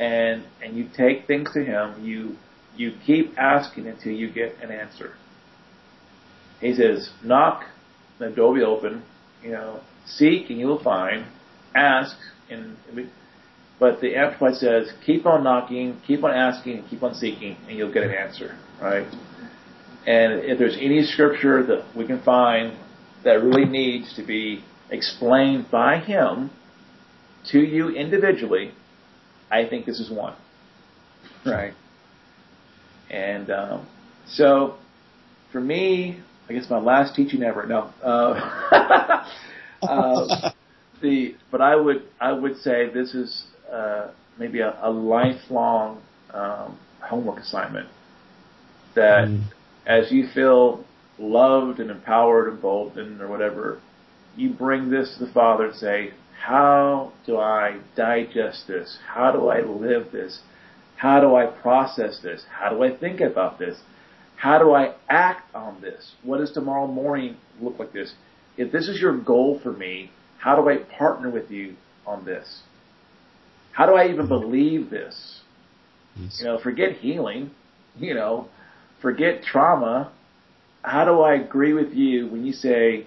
and and you take things to him, you you keep asking until you get an answer. He says, knock, the door will be open, you know, seek and you will find, ask, and but the Amplified says, keep on knocking, keep on asking, keep on seeking, and you'll get an answer, right? And if there's any scripture that we can find that really needs to be explained by him to you individually, I think this is one. Right. And um, so, for me, I guess my last teaching ever. No. Uh, uh, the but I would I would say this is uh, maybe a, a lifelong um, homework assignment that mm. as you feel loved and empowered and boldened or whatever, you bring this to the Father and say, how do I digest this? How do I live this? How do I process this? How do I think about this? How do I act on this? What does tomorrow morning look like this? If this is your goal for me, how do I partner with you on this? How do I even believe this? Yes. You know, forget healing, you know, forget trauma. How do I agree with you when you say,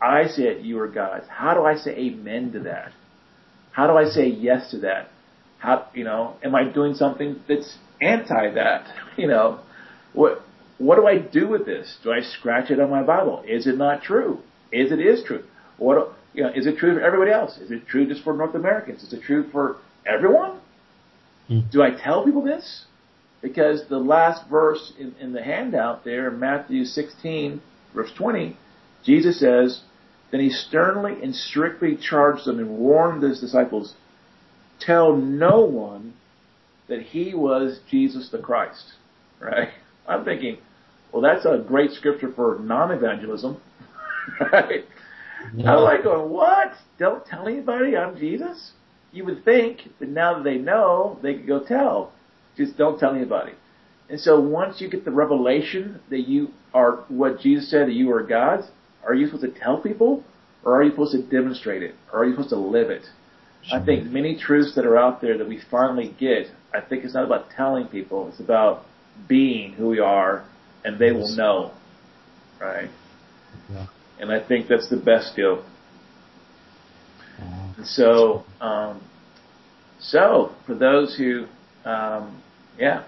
I said you are gods? How do I say amen to that? How do I say yes to that? How, you know, am I doing something that's anti that? You know, what, what do I do with this? Do I scratch it on my Bible? Is it not true? Is it is true? What, you know, is it true for everybody else? Is it true just for North Americans? Is it true for everyone? Mm. Do I tell people this? Because the last verse in, in the handout there, in Matthew 16, verse 20, Jesus says, Then he sternly and strictly charged them and warned his disciples, Tell no one that he was Jesus the Christ. Right? I'm thinking, well, that's a great scripture for non-evangelism, right? Yeah. I'm like going, what? Don't tell anybody I'm Jesus? You would think that now that they know, they could go tell. Just don't tell anybody. And so once you get the revelation that you are what Jesus said that you are gods, are you supposed to tell people? Or are you supposed to demonstrate it? Or are you supposed to live it? I think many truths that are out there that we finally get, I think it's not about telling people, it's about being who we are and they will know. Right? Yeah. And I think that's the best deal. And so, um, so for those who, um, yeah.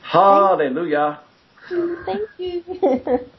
Hallelujah. Thank you.